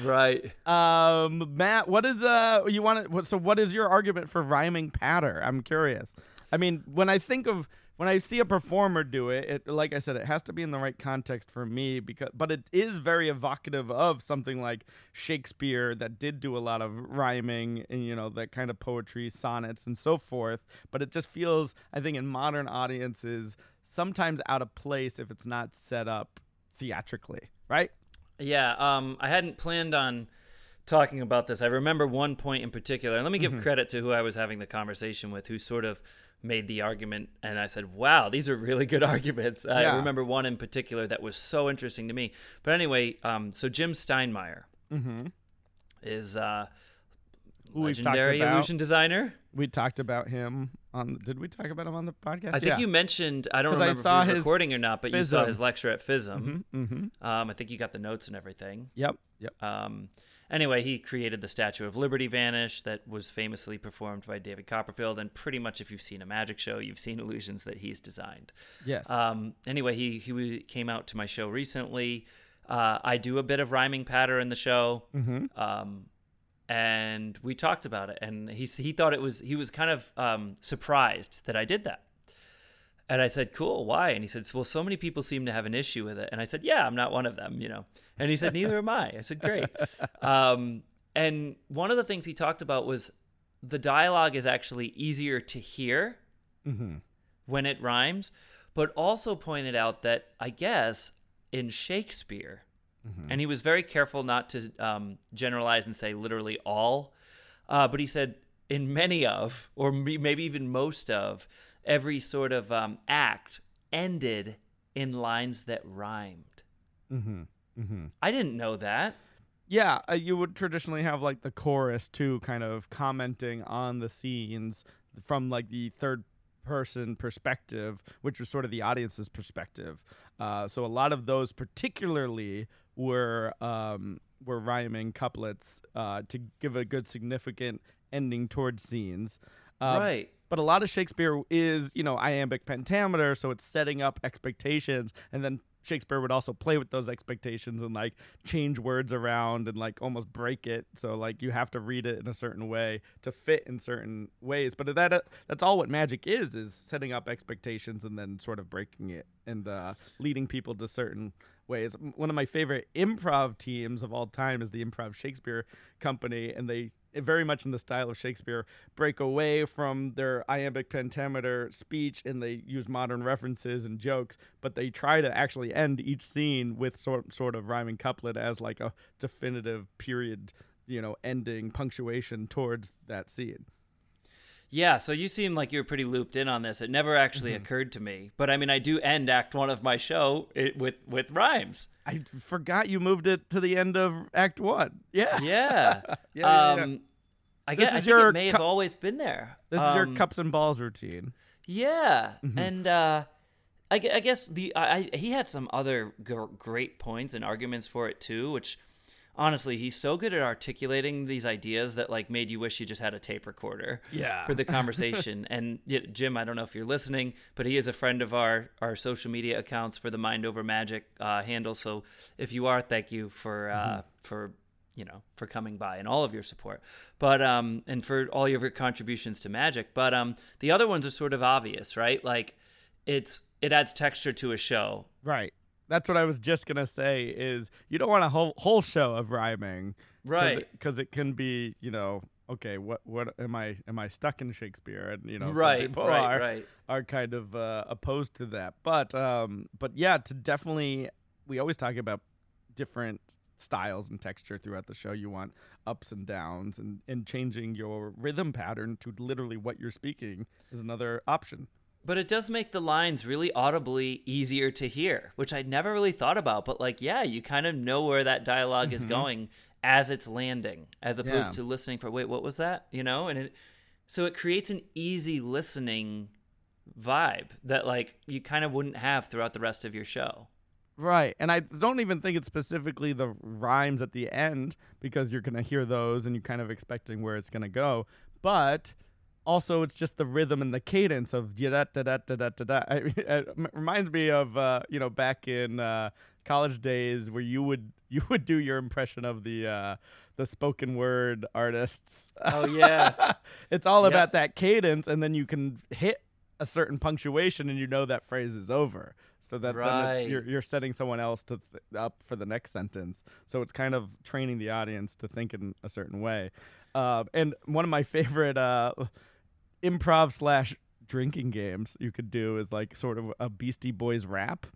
Right. um matt what is uh you want to so what is your argument for rhyming patter i'm curious i mean when i think of when I see a performer do it, it, like I said, it has to be in the right context for me because, but it is very evocative of something like Shakespeare that did do a lot of rhyming and you know that kind of poetry, sonnets, and so forth. But it just feels, I think, in modern audiences, sometimes out of place if it's not set up theatrically, right? Yeah, um, I hadn't planned on talking about this. I remember one point in particular, let me give credit to who I was having the conversation with, who sort of made the argument, and I said, "Wow, these are really good (laughs) arguments." I Yeah. remember one in particular that was so interesting to me. But anyway, um, so Jim Steinmeyer Mm-hmm. is uh, Who we've talked legendary about. illusion designer. We talked about him on. Did we talk about him on the podcast? I think Yeah. you mentioned. I don't 'Cause I remember saw if we were his recording or not, but you saw his lecture at FISM. Mhm, mhm. Um, I think you got the notes and everything. Yep. Yep. Um, anyway, he created the Statue of Liberty Vanish that was famously performed by David Copperfield. And pretty much, if you've seen a magic show, you've seen (laughs) illusions that he's designed. Yes. Um, anyway, he, he came out to my show recently. Uh, I do a bit of rhyming patter in the show. mm-hmm. Um, and we talked about it. And he, he thought it was, he was kind of um, surprised that I did that. And I said, cool, why? And he said, well, so many people seem to have an issue with it. And I said, yeah, I'm not one of them, you know. And he said, neither am I. I said, great. (laughs) Um, and one of the things he talked about was the dialogue is actually easier to hear Mm-hmm. when it rhymes, but also pointed out that I guess in Shakespeare, and he was very careful not to um, generalize and say literally all, uh, but he said in many of, or maybe even most of, every sort of um, act ended in lines that rhymed. Mm-hmm. Mm-hmm. I didn't know that. Yeah, uh, you would traditionally have like the chorus too, kind of commenting on the scenes from like the third person perspective, which was sort of the audience's perspective. Uh, so a lot of those, particularly, were um, were rhyming couplets uh, to give a good significant ending towards scenes. Uh, right. but a lot of Shakespeare is, you know, iambic pentameter, so it's setting up expectations, and then Shakespeare would also play with those expectations and like change words around and like almost break it. So like you have to read it in a certain way to fit in certain ways. But that uh, that's all what magic is: is setting up expectations and then sort of breaking it and uh, leading people to certain ways. One of my favorite improv teams of all time is the Improv Shakespeare Company, and they very much in the style of Shakespeare break away from their iambic pentameter speech and they use modern references and jokes, but they try to actually end each scene with sort sort of rhyming couplet as like a definitive period, you know, ending punctuation towards that scene. Yeah, so you seem like you're pretty looped in on this. It never actually Mm-hmm. occurred to me, but I mean, I do end Act One of my show it, with with rhymes. I forgot you moved it to the end of Act One. Yeah, Yeah. (laughs) yeah, yeah, yeah. um, I This guess I is think your it may cu- have always been there. This is your Um, cups and balls routine. Yeah, Mm-hmm. and uh, I, I guess the I, I, he had some other gr- great points and arguments for it too, which honestly he's so good at articulating these ideas that like made you wish you just had a tape recorder Yeah. for the (laughs) conversation. And jim i don't know if you're listening but he is a friend of our our social media accounts for the mind over magic uh, handle. So if you are thank you for uh, for you know for coming by and all of your support. But um and for all your contributions to magic. But um the other ones are sort of obvious right? Like it's it adds texture to a show. Right. That's what I was just gonna say. Is you don't want a whole whole show of rhyming, Right. Because it can be, you know, okay, what what am I am I stuck in Shakespeare? And you know, some right, people right, are right. are kind of uh, opposed to that. But um, but yeah, to definitely, we always talk about different styles and texture throughout the show. You want ups and downs, and and changing your rhythm pattern to literally what you're speaking is another option. But it does make the lines really audibly easier to hear, which I'd never really thought about. But like, yeah, you kind of know where that dialog is mm-hmm. going as it's landing, as opposed Yeah. to listening for wait, what was that? You know, and it so it creates an easy listening vibe that like you kind of wouldn't have throughout the rest of your show. Right. And I don't even think it's specifically the rhymes at the end because you're going to hear those and you're kind of expecting where it's going to go. But also, it's just the rhythm and the cadence of da da da da da da da. (laughs) It reminds me of, uh, you know, back in uh, college days where you would (laughs) you would do your impression of the uh, the spoken word artists. Oh yeah. (laughs) it's all Yeah. about that cadence, and then you can hit a certain punctuation, and you know that phrase is over. So that Right. you're you're setting someone else to th- up for the next sentence. So it's kind of training the audience to think in a certain way. Uh, and one of my favorite uh, improv slash drinking games you could do is like sort of a Beastie Boys rap.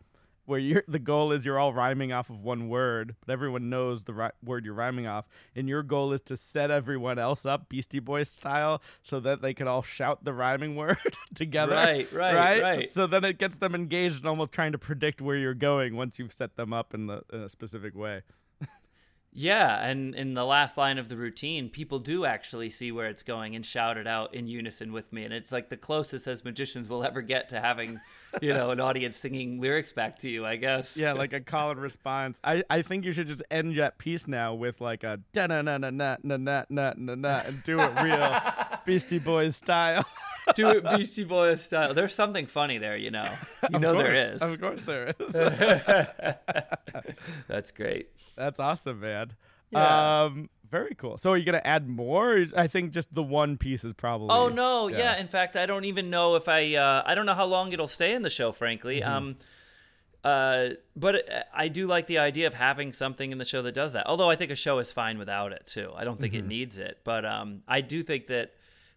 Where you're, the goal is you're all rhyming off of one word, but everyone knows the ri- word you're rhyming off, and your goal is to set everyone else up Beastie Boys style, so that they can all shout the rhyming (laughs) word together. Right, right, right. So then it gets them engaged and almost trying to predict where you're going once you've set them up in, the, in a specific way. Yeah, and in the last line of the routine, people do actually see where it's going and shout it out in unison with me. And it's like the closest as magicians will ever get to having, you know, an audience singing lyrics back to you, I guess. Yeah, like a call and response. I, I think you should just end that piece now with like a da na na na na na na na na na and do it real (laughs) Beastie Boys style. Do it Beastie Boys style. There's something funny there, you know. You know there is. Of course there is. (laughs) (laughs) That's great. That's awesome, man. Yeah. Um, very cool. So are you gonna add more? I think just the one piece is probably. Oh no, yeah. In fact, I don't even know if I. Uh, I don't know how long it'll stay in the show, frankly. Mm-hmm. Um, uh, but uh, I do like the idea of having something in the show that does that. Although I think a show is fine without it too. I don't think Mm-hmm. it needs it, but um, I do think that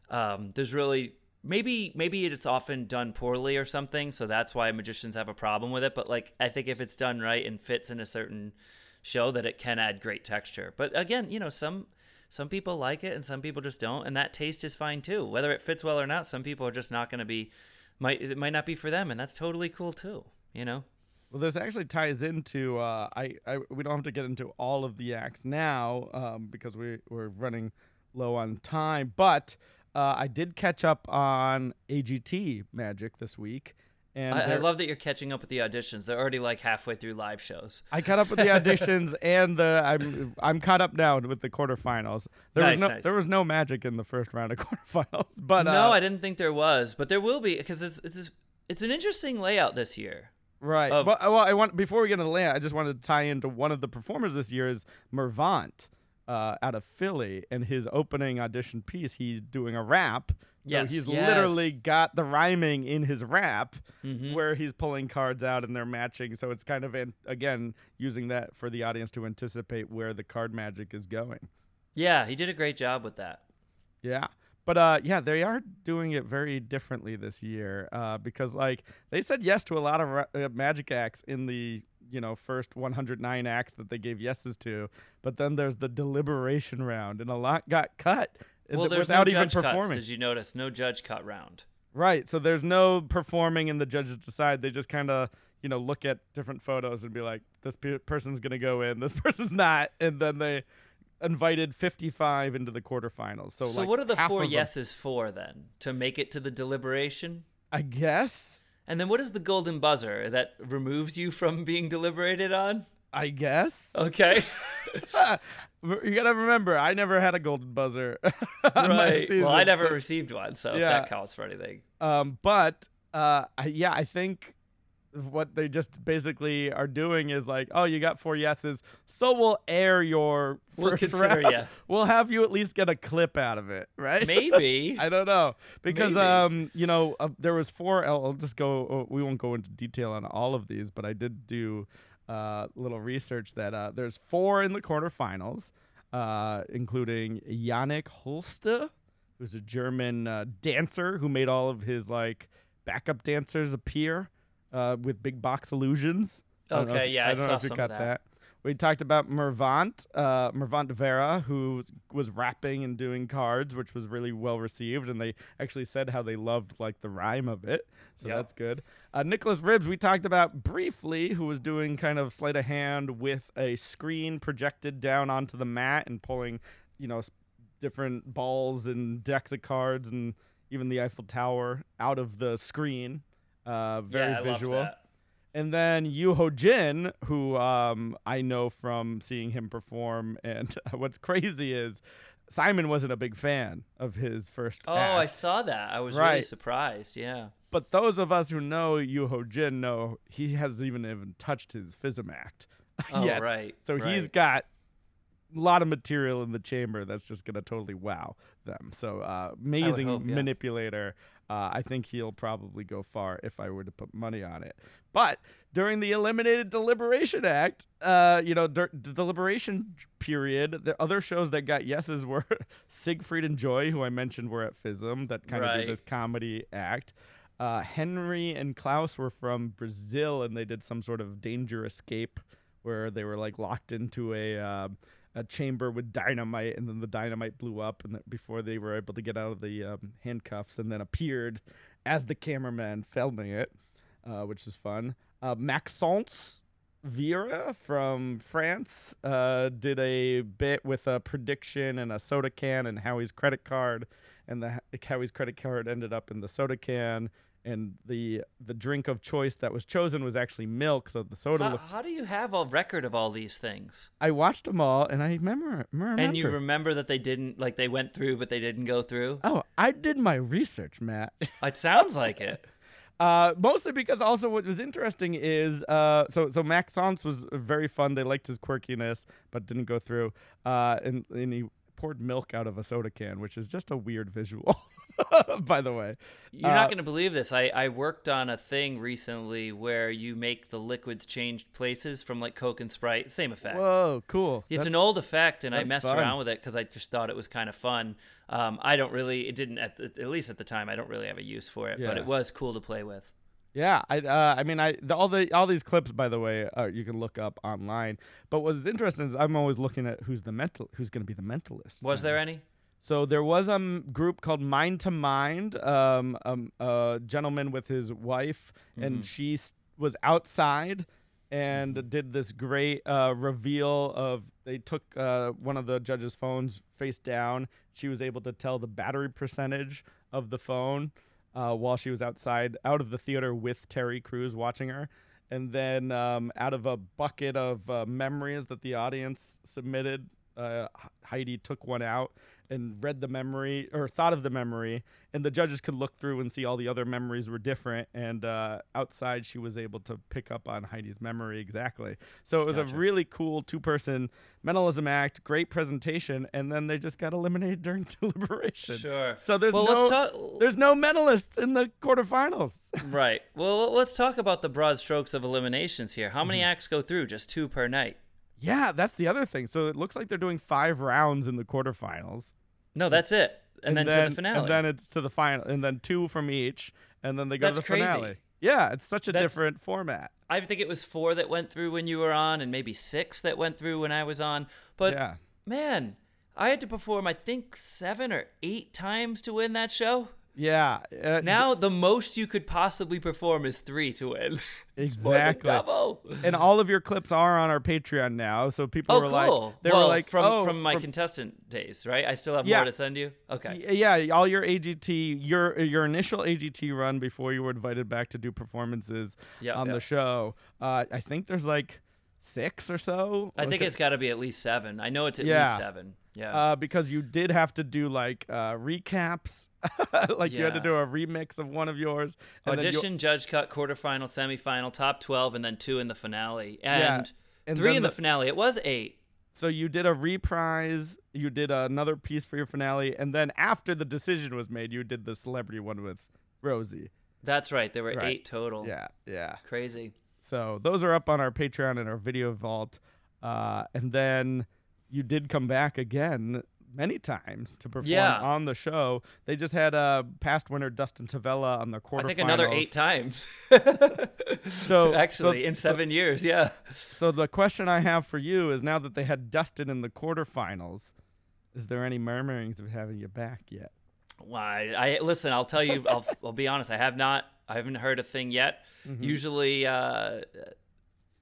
um, there's really maybe maybe it's often done poorly or something, so that's why magicians have a problem with it. But like, I think if it's done right and fits in a certain show, that it can add great texture. But again, you know, some some people like it and some people just don't, and that taste is fine too. Whether it fits well or not, some people are just not going to be might it might not be for them, and that's totally cool too. You know. Well, this actually ties into. Uh, I, I we don't have to get into all of the acts now um, because we we're running low on time. But uh, I did catch up on AGT Magic this week, and I, I love that you're catching up with the auditions. They're already like halfway through live shows. I caught up with the (laughs) auditions and the I'm I'm caught up now with the quarterfinals. There Nice, was no nice. there was no magic in the first round of (laughs) quarterfinals, but no, uh, I didn't think there was, but there will be because it's it's it's an interesting layout this year. right. of- well, well, I want before we get into the layout, I just wanted to tie into one of the performers this year is Mervant. Uh, out of Philly, and his opening audition piece, he's doing a rap. So Yes, he's yes. literally got the rhyming in his rap, Mhm. where he's pulling cards out and they're matching. So it's kind of an, again using that for the audience to anticipate where the card magic is going. Yeah, he did a great job with that. Yeah. But uh, yeah, they are doing it very differently this year uh, because like they said yes to a lot of ra- uh, magic acts in the you know first 109 acts that they gave yeses to, but then there's the deliberation round and a lot got cut Well, there's without no even judge cuts. performing. Did you notice? No judge cut round. Right. So there's no performing and the judges decide. They just kind of, you know, look at different photos and be like, this pe- person's going to go in, (laughs) this person's not. And then they invited 55 into the quarterfinals. So, So like, what are the four them- yeses for then? To make it to the deliberation? I guess. And then what is the golden buzzer that removes you from being deliberated on? I guess. Okay. (laughs) (laughs) you got to remember, I never had a golden buzzer. (laughs) right. season, Well, I never so- received one, so if that counts for anything. Um, but uh, I, yeah, I think what they just basically are doing is like, oh, you got four yeses, so we'll air your We'll consider round. ya. (laughs) We'll have you at least get a clip out of it, right? Maybe. (laughs) I don't know because Maybe. um, you know, uh, there was four. I'll, I'll just go. uh, We won't go into detail on all of these, but I did do uh, little research that uh, there's four in the quarterfinals. uh, including Yannick Holste, who's a German uh, dancer who made all of his like backup dancers appear uh, with big box illusions. I Okay, if- yeah, I I don't know if you got of that. We talked about Mervant, uh, Mervant Vera, who was, was rapping and doing cards, which was really well received, and they actually said how they loved like the rhyme of it, so Yep. that's good. Uh, Nicholas Ribs, we talked about briefly, who was doing kind of sleight of hand with a screen projected down onto the mat and pulling, you know, different balls and decks of cards and even the Eiffel Tower out of the screen. Uh, very yeah, visual. And then Yu Ho Jin, who um, I know from seeing him perform. And (laughs) what's crazy is Simon wasn't a big fan of his first Oh, act. I saw that. I was really surprised. Yeah. But those of us who know Yu Ho Jin know he hasn't even even touched his FISM act (laughs) Oh, yet. right. So he's got a lot of material in the chamber that's just going to totally wow them. So uh, amazing hope, yeah. Uh, I think he'll probably go far if I were to put money on it. But during the eliminated deliberation act, uh, you know, deliberation period, the other shows that got yeses were (laughs) Siegfried and Joy, who I mentioned were at FISM, that kind of Right. did this comedy act. Uh, Henry and Klaus were from Brazil, and they did some sort of danger escape where they were like locked into a uh, a chamber with dynamite, and then the dynamite blew up, and before they were able to get out of the um, handcuffs, and then appeared as the cameraman filming it, uh, which is fun. Uh, Maxence Vieira from France uh, did a bit with a prediction and a soda can and Howie's credit card, and the Howie's credit card ended up in the soda can. And the the drink of choice that was chosen was actually milk, so the soda. How, looked, how do you have a record of all these things? I watched them all, and I remember. remember. And you remember that they didn't like they went through, but they didn't go through. oh, I did my research, Matt. (laughs) It sounds like it. (laughs) Uh, mostly because also what was interesting is uh, so so Maxence was very fun. They liked his quirkiness, but didn't go through. Uh, and, and he poured milk out of a soda can, which is just a weird visual. (laughs) (laughs) By the way, You're Uh, not going to believe this. I, I worked on a thing recently where you make the liquids change places from like Coke and Sprite. Same effect. whoa, cool. It's an old effect, and I messed fun. around with it because I just thought it was kind of fun. Um, I don't really, it didn't at, the, at least at the time. I don't really have a use for it, but it was cool to play with. Yeah, I uh, I mean I the, all the all these clips by the way uh, you can look up online. But what's interesting is I'm always looking at who's the mental who's going to be the mentalist. Was now. there any? So there was a m- group called Mind to Mind, um, um, a gentleman with his wife, and she was outside and did this great uh, reveal of they took uh, one of the judge's phones face down. She was able to tell the battery percentage of the phone uh, while she was outside, out of the theater with Terry Crews watching her. And then um, out of a bucket of uh, memories that the audience submitted, uh, Heidi took one out and read the memory or thought of the memory, and the judges could look through and see all the other memories were different. And uh, outside, she was able to pick up on Heidi's memory exactly. So it was Gotcha. a really cool two-person mentalism act, great presentation, and then they just got eliminated during (laughs) deliberation. Sure. So there's well, no let's talk. there's no mentalists in the quarterfinals. (laughs) Right. Well, let's talk about the broad strokes of eliminations here. How Mm-hmm. many acts go through? Just two per night. yeah, that's the other thing. So it looks like they're doing five rounds in the quarterfinals. No, that's it. And, then, to the finale. And then it's to the final, and then two from each, and then they go That's to the crazy. finale. Yeah, it's such a That's- different format. I think it was four that went through when you were on, and maybe six that went through when I was on. But yeah. man, I had to perform, I think, seven or eight times to win that show. Yeah. uh, Now the most you could possibly perform is three to win. It's more than Exactly. double. and all of your clips are on our Patreon now, so people Oh, were cool. like, they well, were like, from oh, from my contestant days, right? I still have Yeah. more to send you. Okay. Yeah, all your AGT, your your initial AGT run before you were invited back to do performances Yeah, on yeah. the show. Uh, I think there's like six or so. I think it's got to be at least seven. I know it's at Yeah. least seven. Yeah. uh, because you did have to do like uh, recaps, (laughs) like you had to do a remix of one of yours. and then you- Audition, judge cut, quarterfinal, semifinal, top twelve, and then two in the finale, Yeah, and, and three in the, the- finale. It was eight. So you did a reprise, you did another piece for your finale, and then after the decision was made, you did the celebrity one with Rosie. That's right. There were Right. eight total. Yeah, yeah. Crazy. So those are up on our Patreon and our video vault. Uh, and then you did come back again many times to perform Yeah. on the show. They just had uh, past winner Dustin Tavella on the quarterfinals. I think another eight times. (laughs) So Actually, so- in so- seven years, yeah. So the question I have for you is: Now that they had Dustin in the quarterfinals, is there any murmurings of having you back yet? Why? I listen. I'll tell you. I'll, I'll be honest. I have not. I haven't heard a thing yet. Mm-hmm. Usually, uh,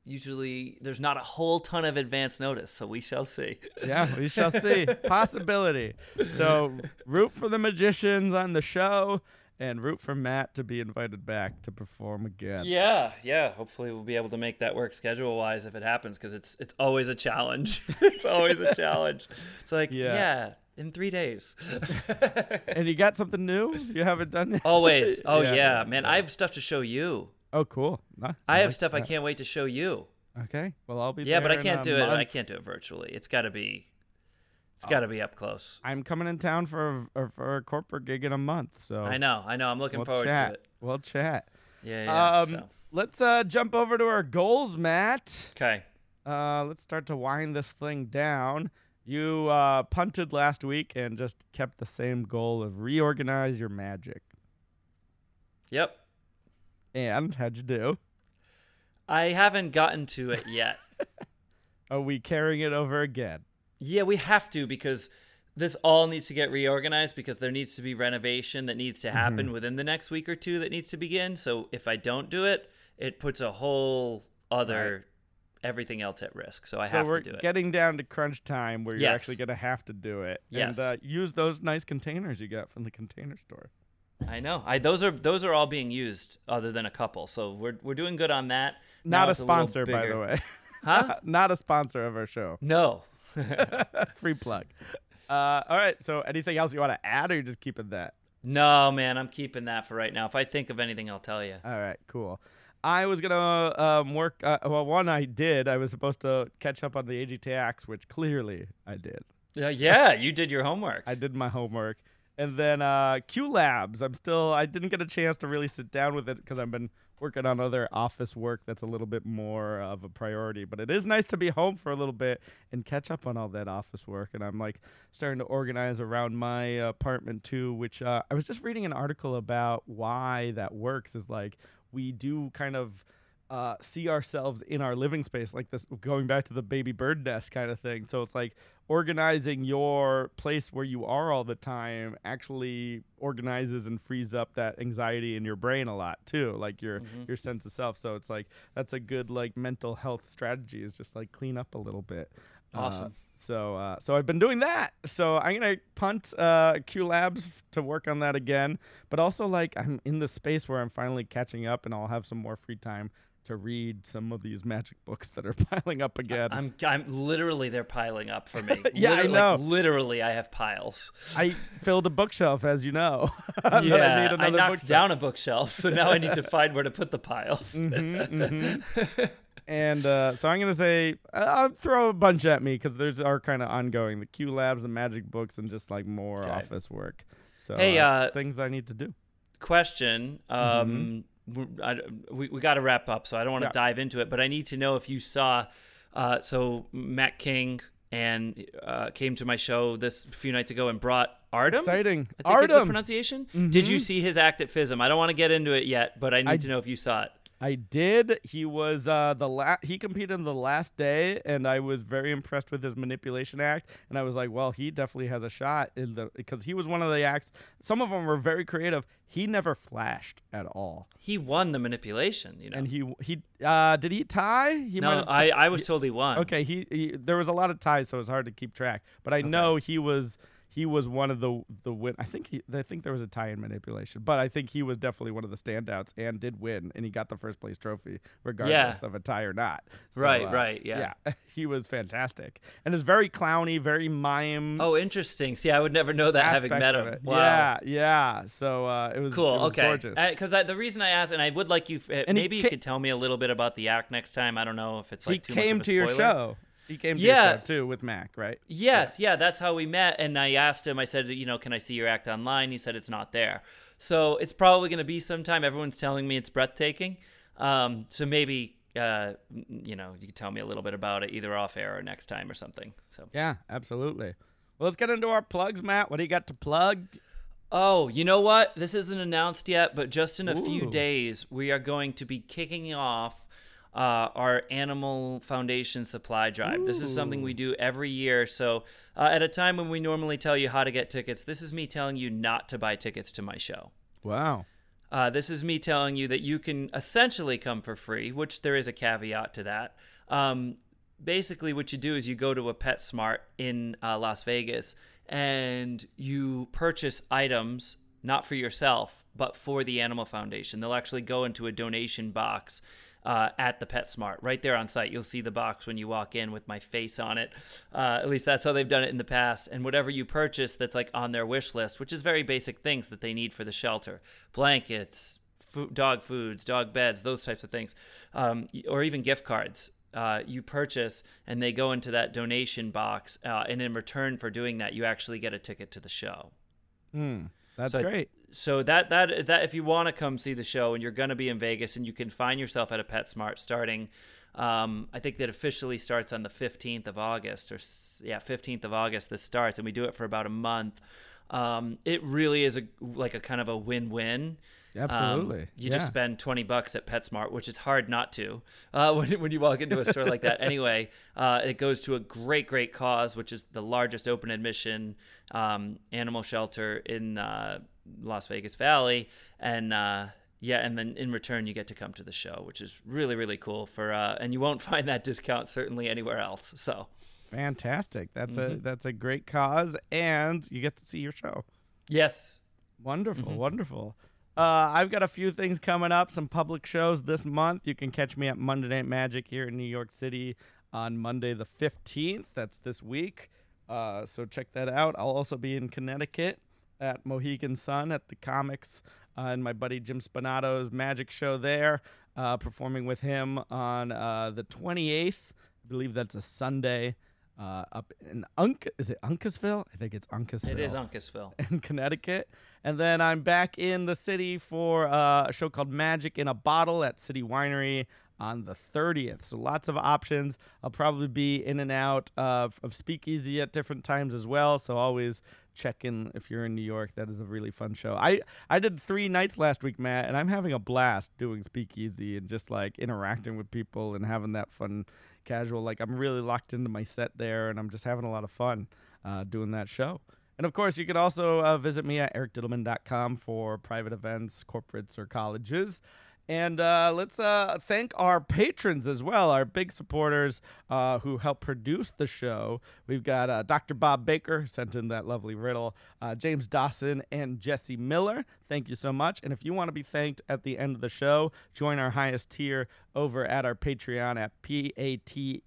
usually there's not a whole ton of advance notice, so we shall see. (laughs) Yeah, we shall see. Possibility. So root for the magicians on the show, and root for Matt to be invited back to perform again. Yeah, yeah. Hopefully, we'll be able to make that work schedule wise if it happens, because it's it's always a challenge. (laughs) it's always a challenge. It's like Yeah. yeah, in three days. And you got something new you haven't done yet? (laughs) always. Oh Yeah, yeah, yeah, man. I have stuff to show you. Oh, cool. Nah, I have like stuff I can't wait to show you. Okay. Well, I'll be Yeah, but I can't do it. I can't do it virtually. It's got to be. It's Oh. got to be up close. I'm coming in town for a, for a corporate gig in a month, so I know. I know. I'm looking we'll forward chat. to it. We'll chat. Yeah. yeah um, so. let's uh, jump over to our goals, Matt. Okay. Uh, let's start to wind this thing down. You uh, punted last week and just kept the same goal of reorganize your magic. Yep. And how'd you do? I haven't gotten to it yet. (laughs) Are we carrying it over again? yeah, we have to because this all needs to get reorganized because there needs to be renovation that needs to Mm-hmm. happen within the next week or two that needs to begin. So if I don't do it, it puts a whole other everything else at risk. So I so have to do it. getting down to crunch time where you're actually going to have to do it. Yes. And uh, use those nice containers you got from the container store. I know. I those are those are all being used other than a couple. So we're we're doing good on that. Now Not a sponsor, by the way. Huh? (laughs) Not a sponsor of our show. No. (laughs) Free plug. Uh, all right. So anything else you want to add, or you're just keeping that? No, man, I'm keeping that for right now. If I think of anything, I'll tell you. All right, cool. I was gonna um, work. Uh, well, one I did. I was supposed to catch up on the AGTX, which clearly I did. Yeah, yeah, you did your homework. I did my homework, and then uh, Q Labs. I'm still. I didn't get a chance to really sit down with it because I've been working on other office work that's a little bit more of a priority. But it is nice to be home for a little bit and catch up on all that office work. And I'm like starting to organize around my apartment too. Which uh, I was just reading an article about why that works. Is like we do kind of uh, see ourselves in our living space, like this, going back to the baby bird nest kind of thing. So it's like organizing your place where you are all the time actually organizes and frees up that anxiety in your brain a lot too, like your your sense of self. So it's like that's a good like mental health strategy is just like clean up a little bit. Uh, Awesome. so uh, so I've been doing that. So I'm gonna punt uh, Q Labs f- to work on that again. But also like I'm in the space where I'm finally catching up, and I'll have some more free time to read some of these magic books that are (laughs) piling up again. I'm I'm literally they're piling up for me. (laughs) Yeah, I Literally- know. Like, literally, I have piles. I filled a bookshelf, as you know. (laughs) Yeah, I, need I another knocked bookshelf. down a bookshelf, so now I need to find where to put the piles. Mhm, mhm. and uh, so I'm gonna say uh, I'll throw a bunch at me because there's are kind of ongoing the Q Labs, the magic books, and just like more Okay. office work. So Hey, uh, uh, things that I need to do. Question. Um, we- I, we we got to wrap up, so I don't want to Mm-hmm. Yeah. dive into it, but I need to know if you saw. Uh, so Mac King and uh, came to my show this few nights ago and brought Artem. Exciting, I think is the Artem. pronunciation. Did you Mhm. see his act at FISM? I don't want to get into it yet, but I need I- to know if you saw it. I did. He was uh, the la- he competed in the last day, and I was very impressed with his manipulation act. And I was like, well, he definitely has a shot in the because he was one of the acts. Some of them were very creative. He never flashed at all, He won the manipulation, you know. and he he uh, did he tie? He no, have I, I was told he won. Okay, he, he there was a lot of ties, so it was hard to keep track. But I know he was he was one of the the win. I think he I think there was a tie in manipulation, but I think he was definitely one of the standouts and did win, and he got the first place trophy regardless of a tie or not. So, Right, uh, right, yeah. yeah. (laughs) He was fantastic, and it's very clowny, very mime. Oh, interesting. See, I would never know that having met him. Wow. Yeah, yeah. So uh, it was Cool. It was okay. Because the reason I asked, and I would like you, uh, maybe you could tell me a little bit about the act next time. I don't know if it's like he too came much of to a your show. He came to Yeah. show too with Mac, right? Yes, yeah, that's how we met. And I asked him, I said, you know, can I see your act online? He said it's not there. So it's probably going to be sometime. Everyone's telling me it's breathtaking. Um, so maybe uh, you know, you can tell me a little bit about it either off air or next time or something. So Yeah, absolutely. Well, let's get into our plugs, Matt. What do you got to plug? Oh, you know what? This isn't announced yet, but just in a few days, we are going to be kicking off uh, our Animal Foundation supply drive. This is something we do every year. So, uh, at a time when we normally tell you how to get tickets, this is me telling you not to buy tickets to my show. Wow. Uh, this is me telling you that you can essentially come for free, which there is a caveat to that. Um, basically, what you do is you go to a PetSmart in uh, Las Vegas and you purchase items not for yourself, but for the Animal Foundation. They'll actually go into a donation box uh, at the PetSmart right there on site. You'll see the box when you walk in with my face on it. Uh, at least that's how they've done it in the past. And whatever you purchase that's like on their wish list, which is very basic things that they need for the shelter blankets, food, dog foods, dog beds, those types of things, um, or even gift cards. Uh, you purchase and they go into that donation box, uh, and in return for doing that, you actually get a ticket to the show. Hmm. That's So great. So that that that if you want to come see the show and you're going to be in Vegas and you can find yourself at a PetSmart starting, um, I think that officially starts on the 15th of August or yeah 15th of August. This starts and we do it for about a month. Um, it really is a like a kind of a win-win. Um, Absolutely. you Yeah. just spend 20 bucks at PetSmart, which is hard not to uh, (laughs) when, when you walk into a store like that. (laughs) Anyway, uh, it goes to a great, great cause, which is the largest open admission um, animal shelter in uh, Las Vegas Valley. And uh, yeah, and then in return, you get to come to the show, which is really, really cool. For uh, And you won't (laughs) find that discount certainly anywhere else. So Fantastic. That's Mm-hmm. a that's a great cause, and you get to see your show. yes. Wonderful, Mm-hmm. wonderful. Uh, I've got a few things coming up, some public shows this month. You can catch me at Monday Night Magic here in New York City on Monday the 15th. That's this week. Uh, so check that out. I'll also be in Connecticut at Mohegan Sun at the comics uh, and my buddy Jim Spinato's magic show there, uh, performing with him on uh, the 28th. I believe that's a Sunday. Uh, up in Unk, is it Uncasville? I think it's Uncasville It is Uncasville. (laughs) in Connecticut. And then I'm back in the city for uh, a show called Magic in a Bottle at City Winery on the 30th. So lots of options. I'll probably be in and out of, of Speakeasy at different times as well. So always check in if you're in New York. That is a really fun show. I, I did three nights last week, Matt, and I'm having a blast doing Speakeasy and just like interacting with people and having that fun casual. Like I'm really locked into my set there and I'm just having a lot of fun uh, doing that show. And of course, you can also uh, visit me at ericdittelman.com for private events, corporates, or colleges. And uh, let's uh, thank our patrons as well, our big supporters uh, who help produce the show. We've got uh, Dr. Bob Baker, who sent in that lovely riddle, uh, James Dawson, and Jesse Miller. Thank you so much. And if you want to be thanked at the end of the show, join our highest tier over at our Patreon at P-A-T R-E-O-N dot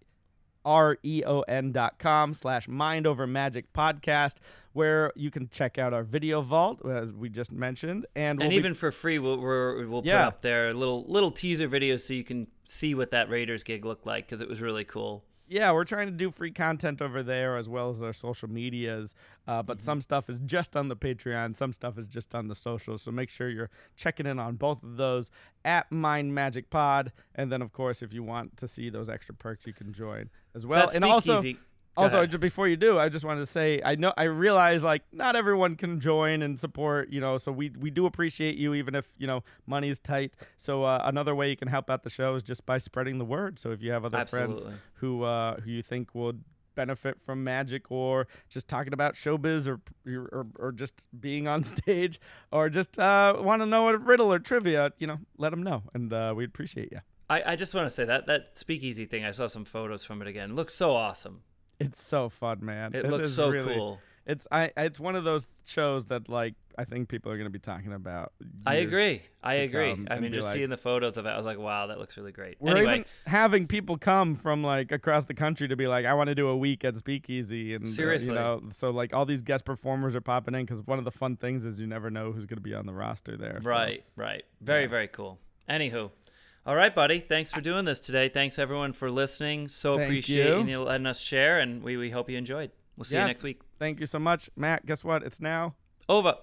com slash mind over magic podcast where you can check out our video vault as we just mentioned and, we'll and be- even for free, we'll, we're, we'll Yeah. put up there little little teaser videos so you can see what that Raiders gig looked like because it was really cool. Yeah we're trying to do free content over there as well as our social medias uh, but some stuff is just on the patreon some stuff is just on the socials so make sure you're checking in on both of those at mind magic pod and then of course if you want to see those extra perks you can join as well. That and Speakeasy- Go Also, just before you do, I just wanted to say I know I realize like not everyone can join and support, you know, so we we do appreciate you even if, you know, money is tight. So uh, another way you can help out the show is just by spreading the word. So if you have other friends who uh who you think would benefit from magic or just talking about showbiz or or, or just being on (laughs) stage or just uh, want to know a riddle or trivia, you know, let them know and uh, we'd appreciate you. I, I just want to say that that speakeasy thing. I saw some photos from it again. It looks so awesome. It's so fun, man. It, looks so really- cool. It's I it's one of those shows that like I think people are going to be talking about. I agree. I agree. I mean, just like- seeing the photos of it, I was like, wow, that looks really great. We're anyway, even having people come from like across the country to be like, I want to do a week at Speakeasy, and uh, Seriously. you know, so like all these guest performers are popping in because one of the fun things is you never know who's going to be on the roster there. so- right, right. Very, very cool. Anywho. All right, buddy. Thanks for doing this today. Thanks everyone for listening. So Thank appreciate you. you letting us share, and we, we hope you enjoyed. We'll see Yeah. you next week. Thank you so much, Matt. Guess what? It's now. Over.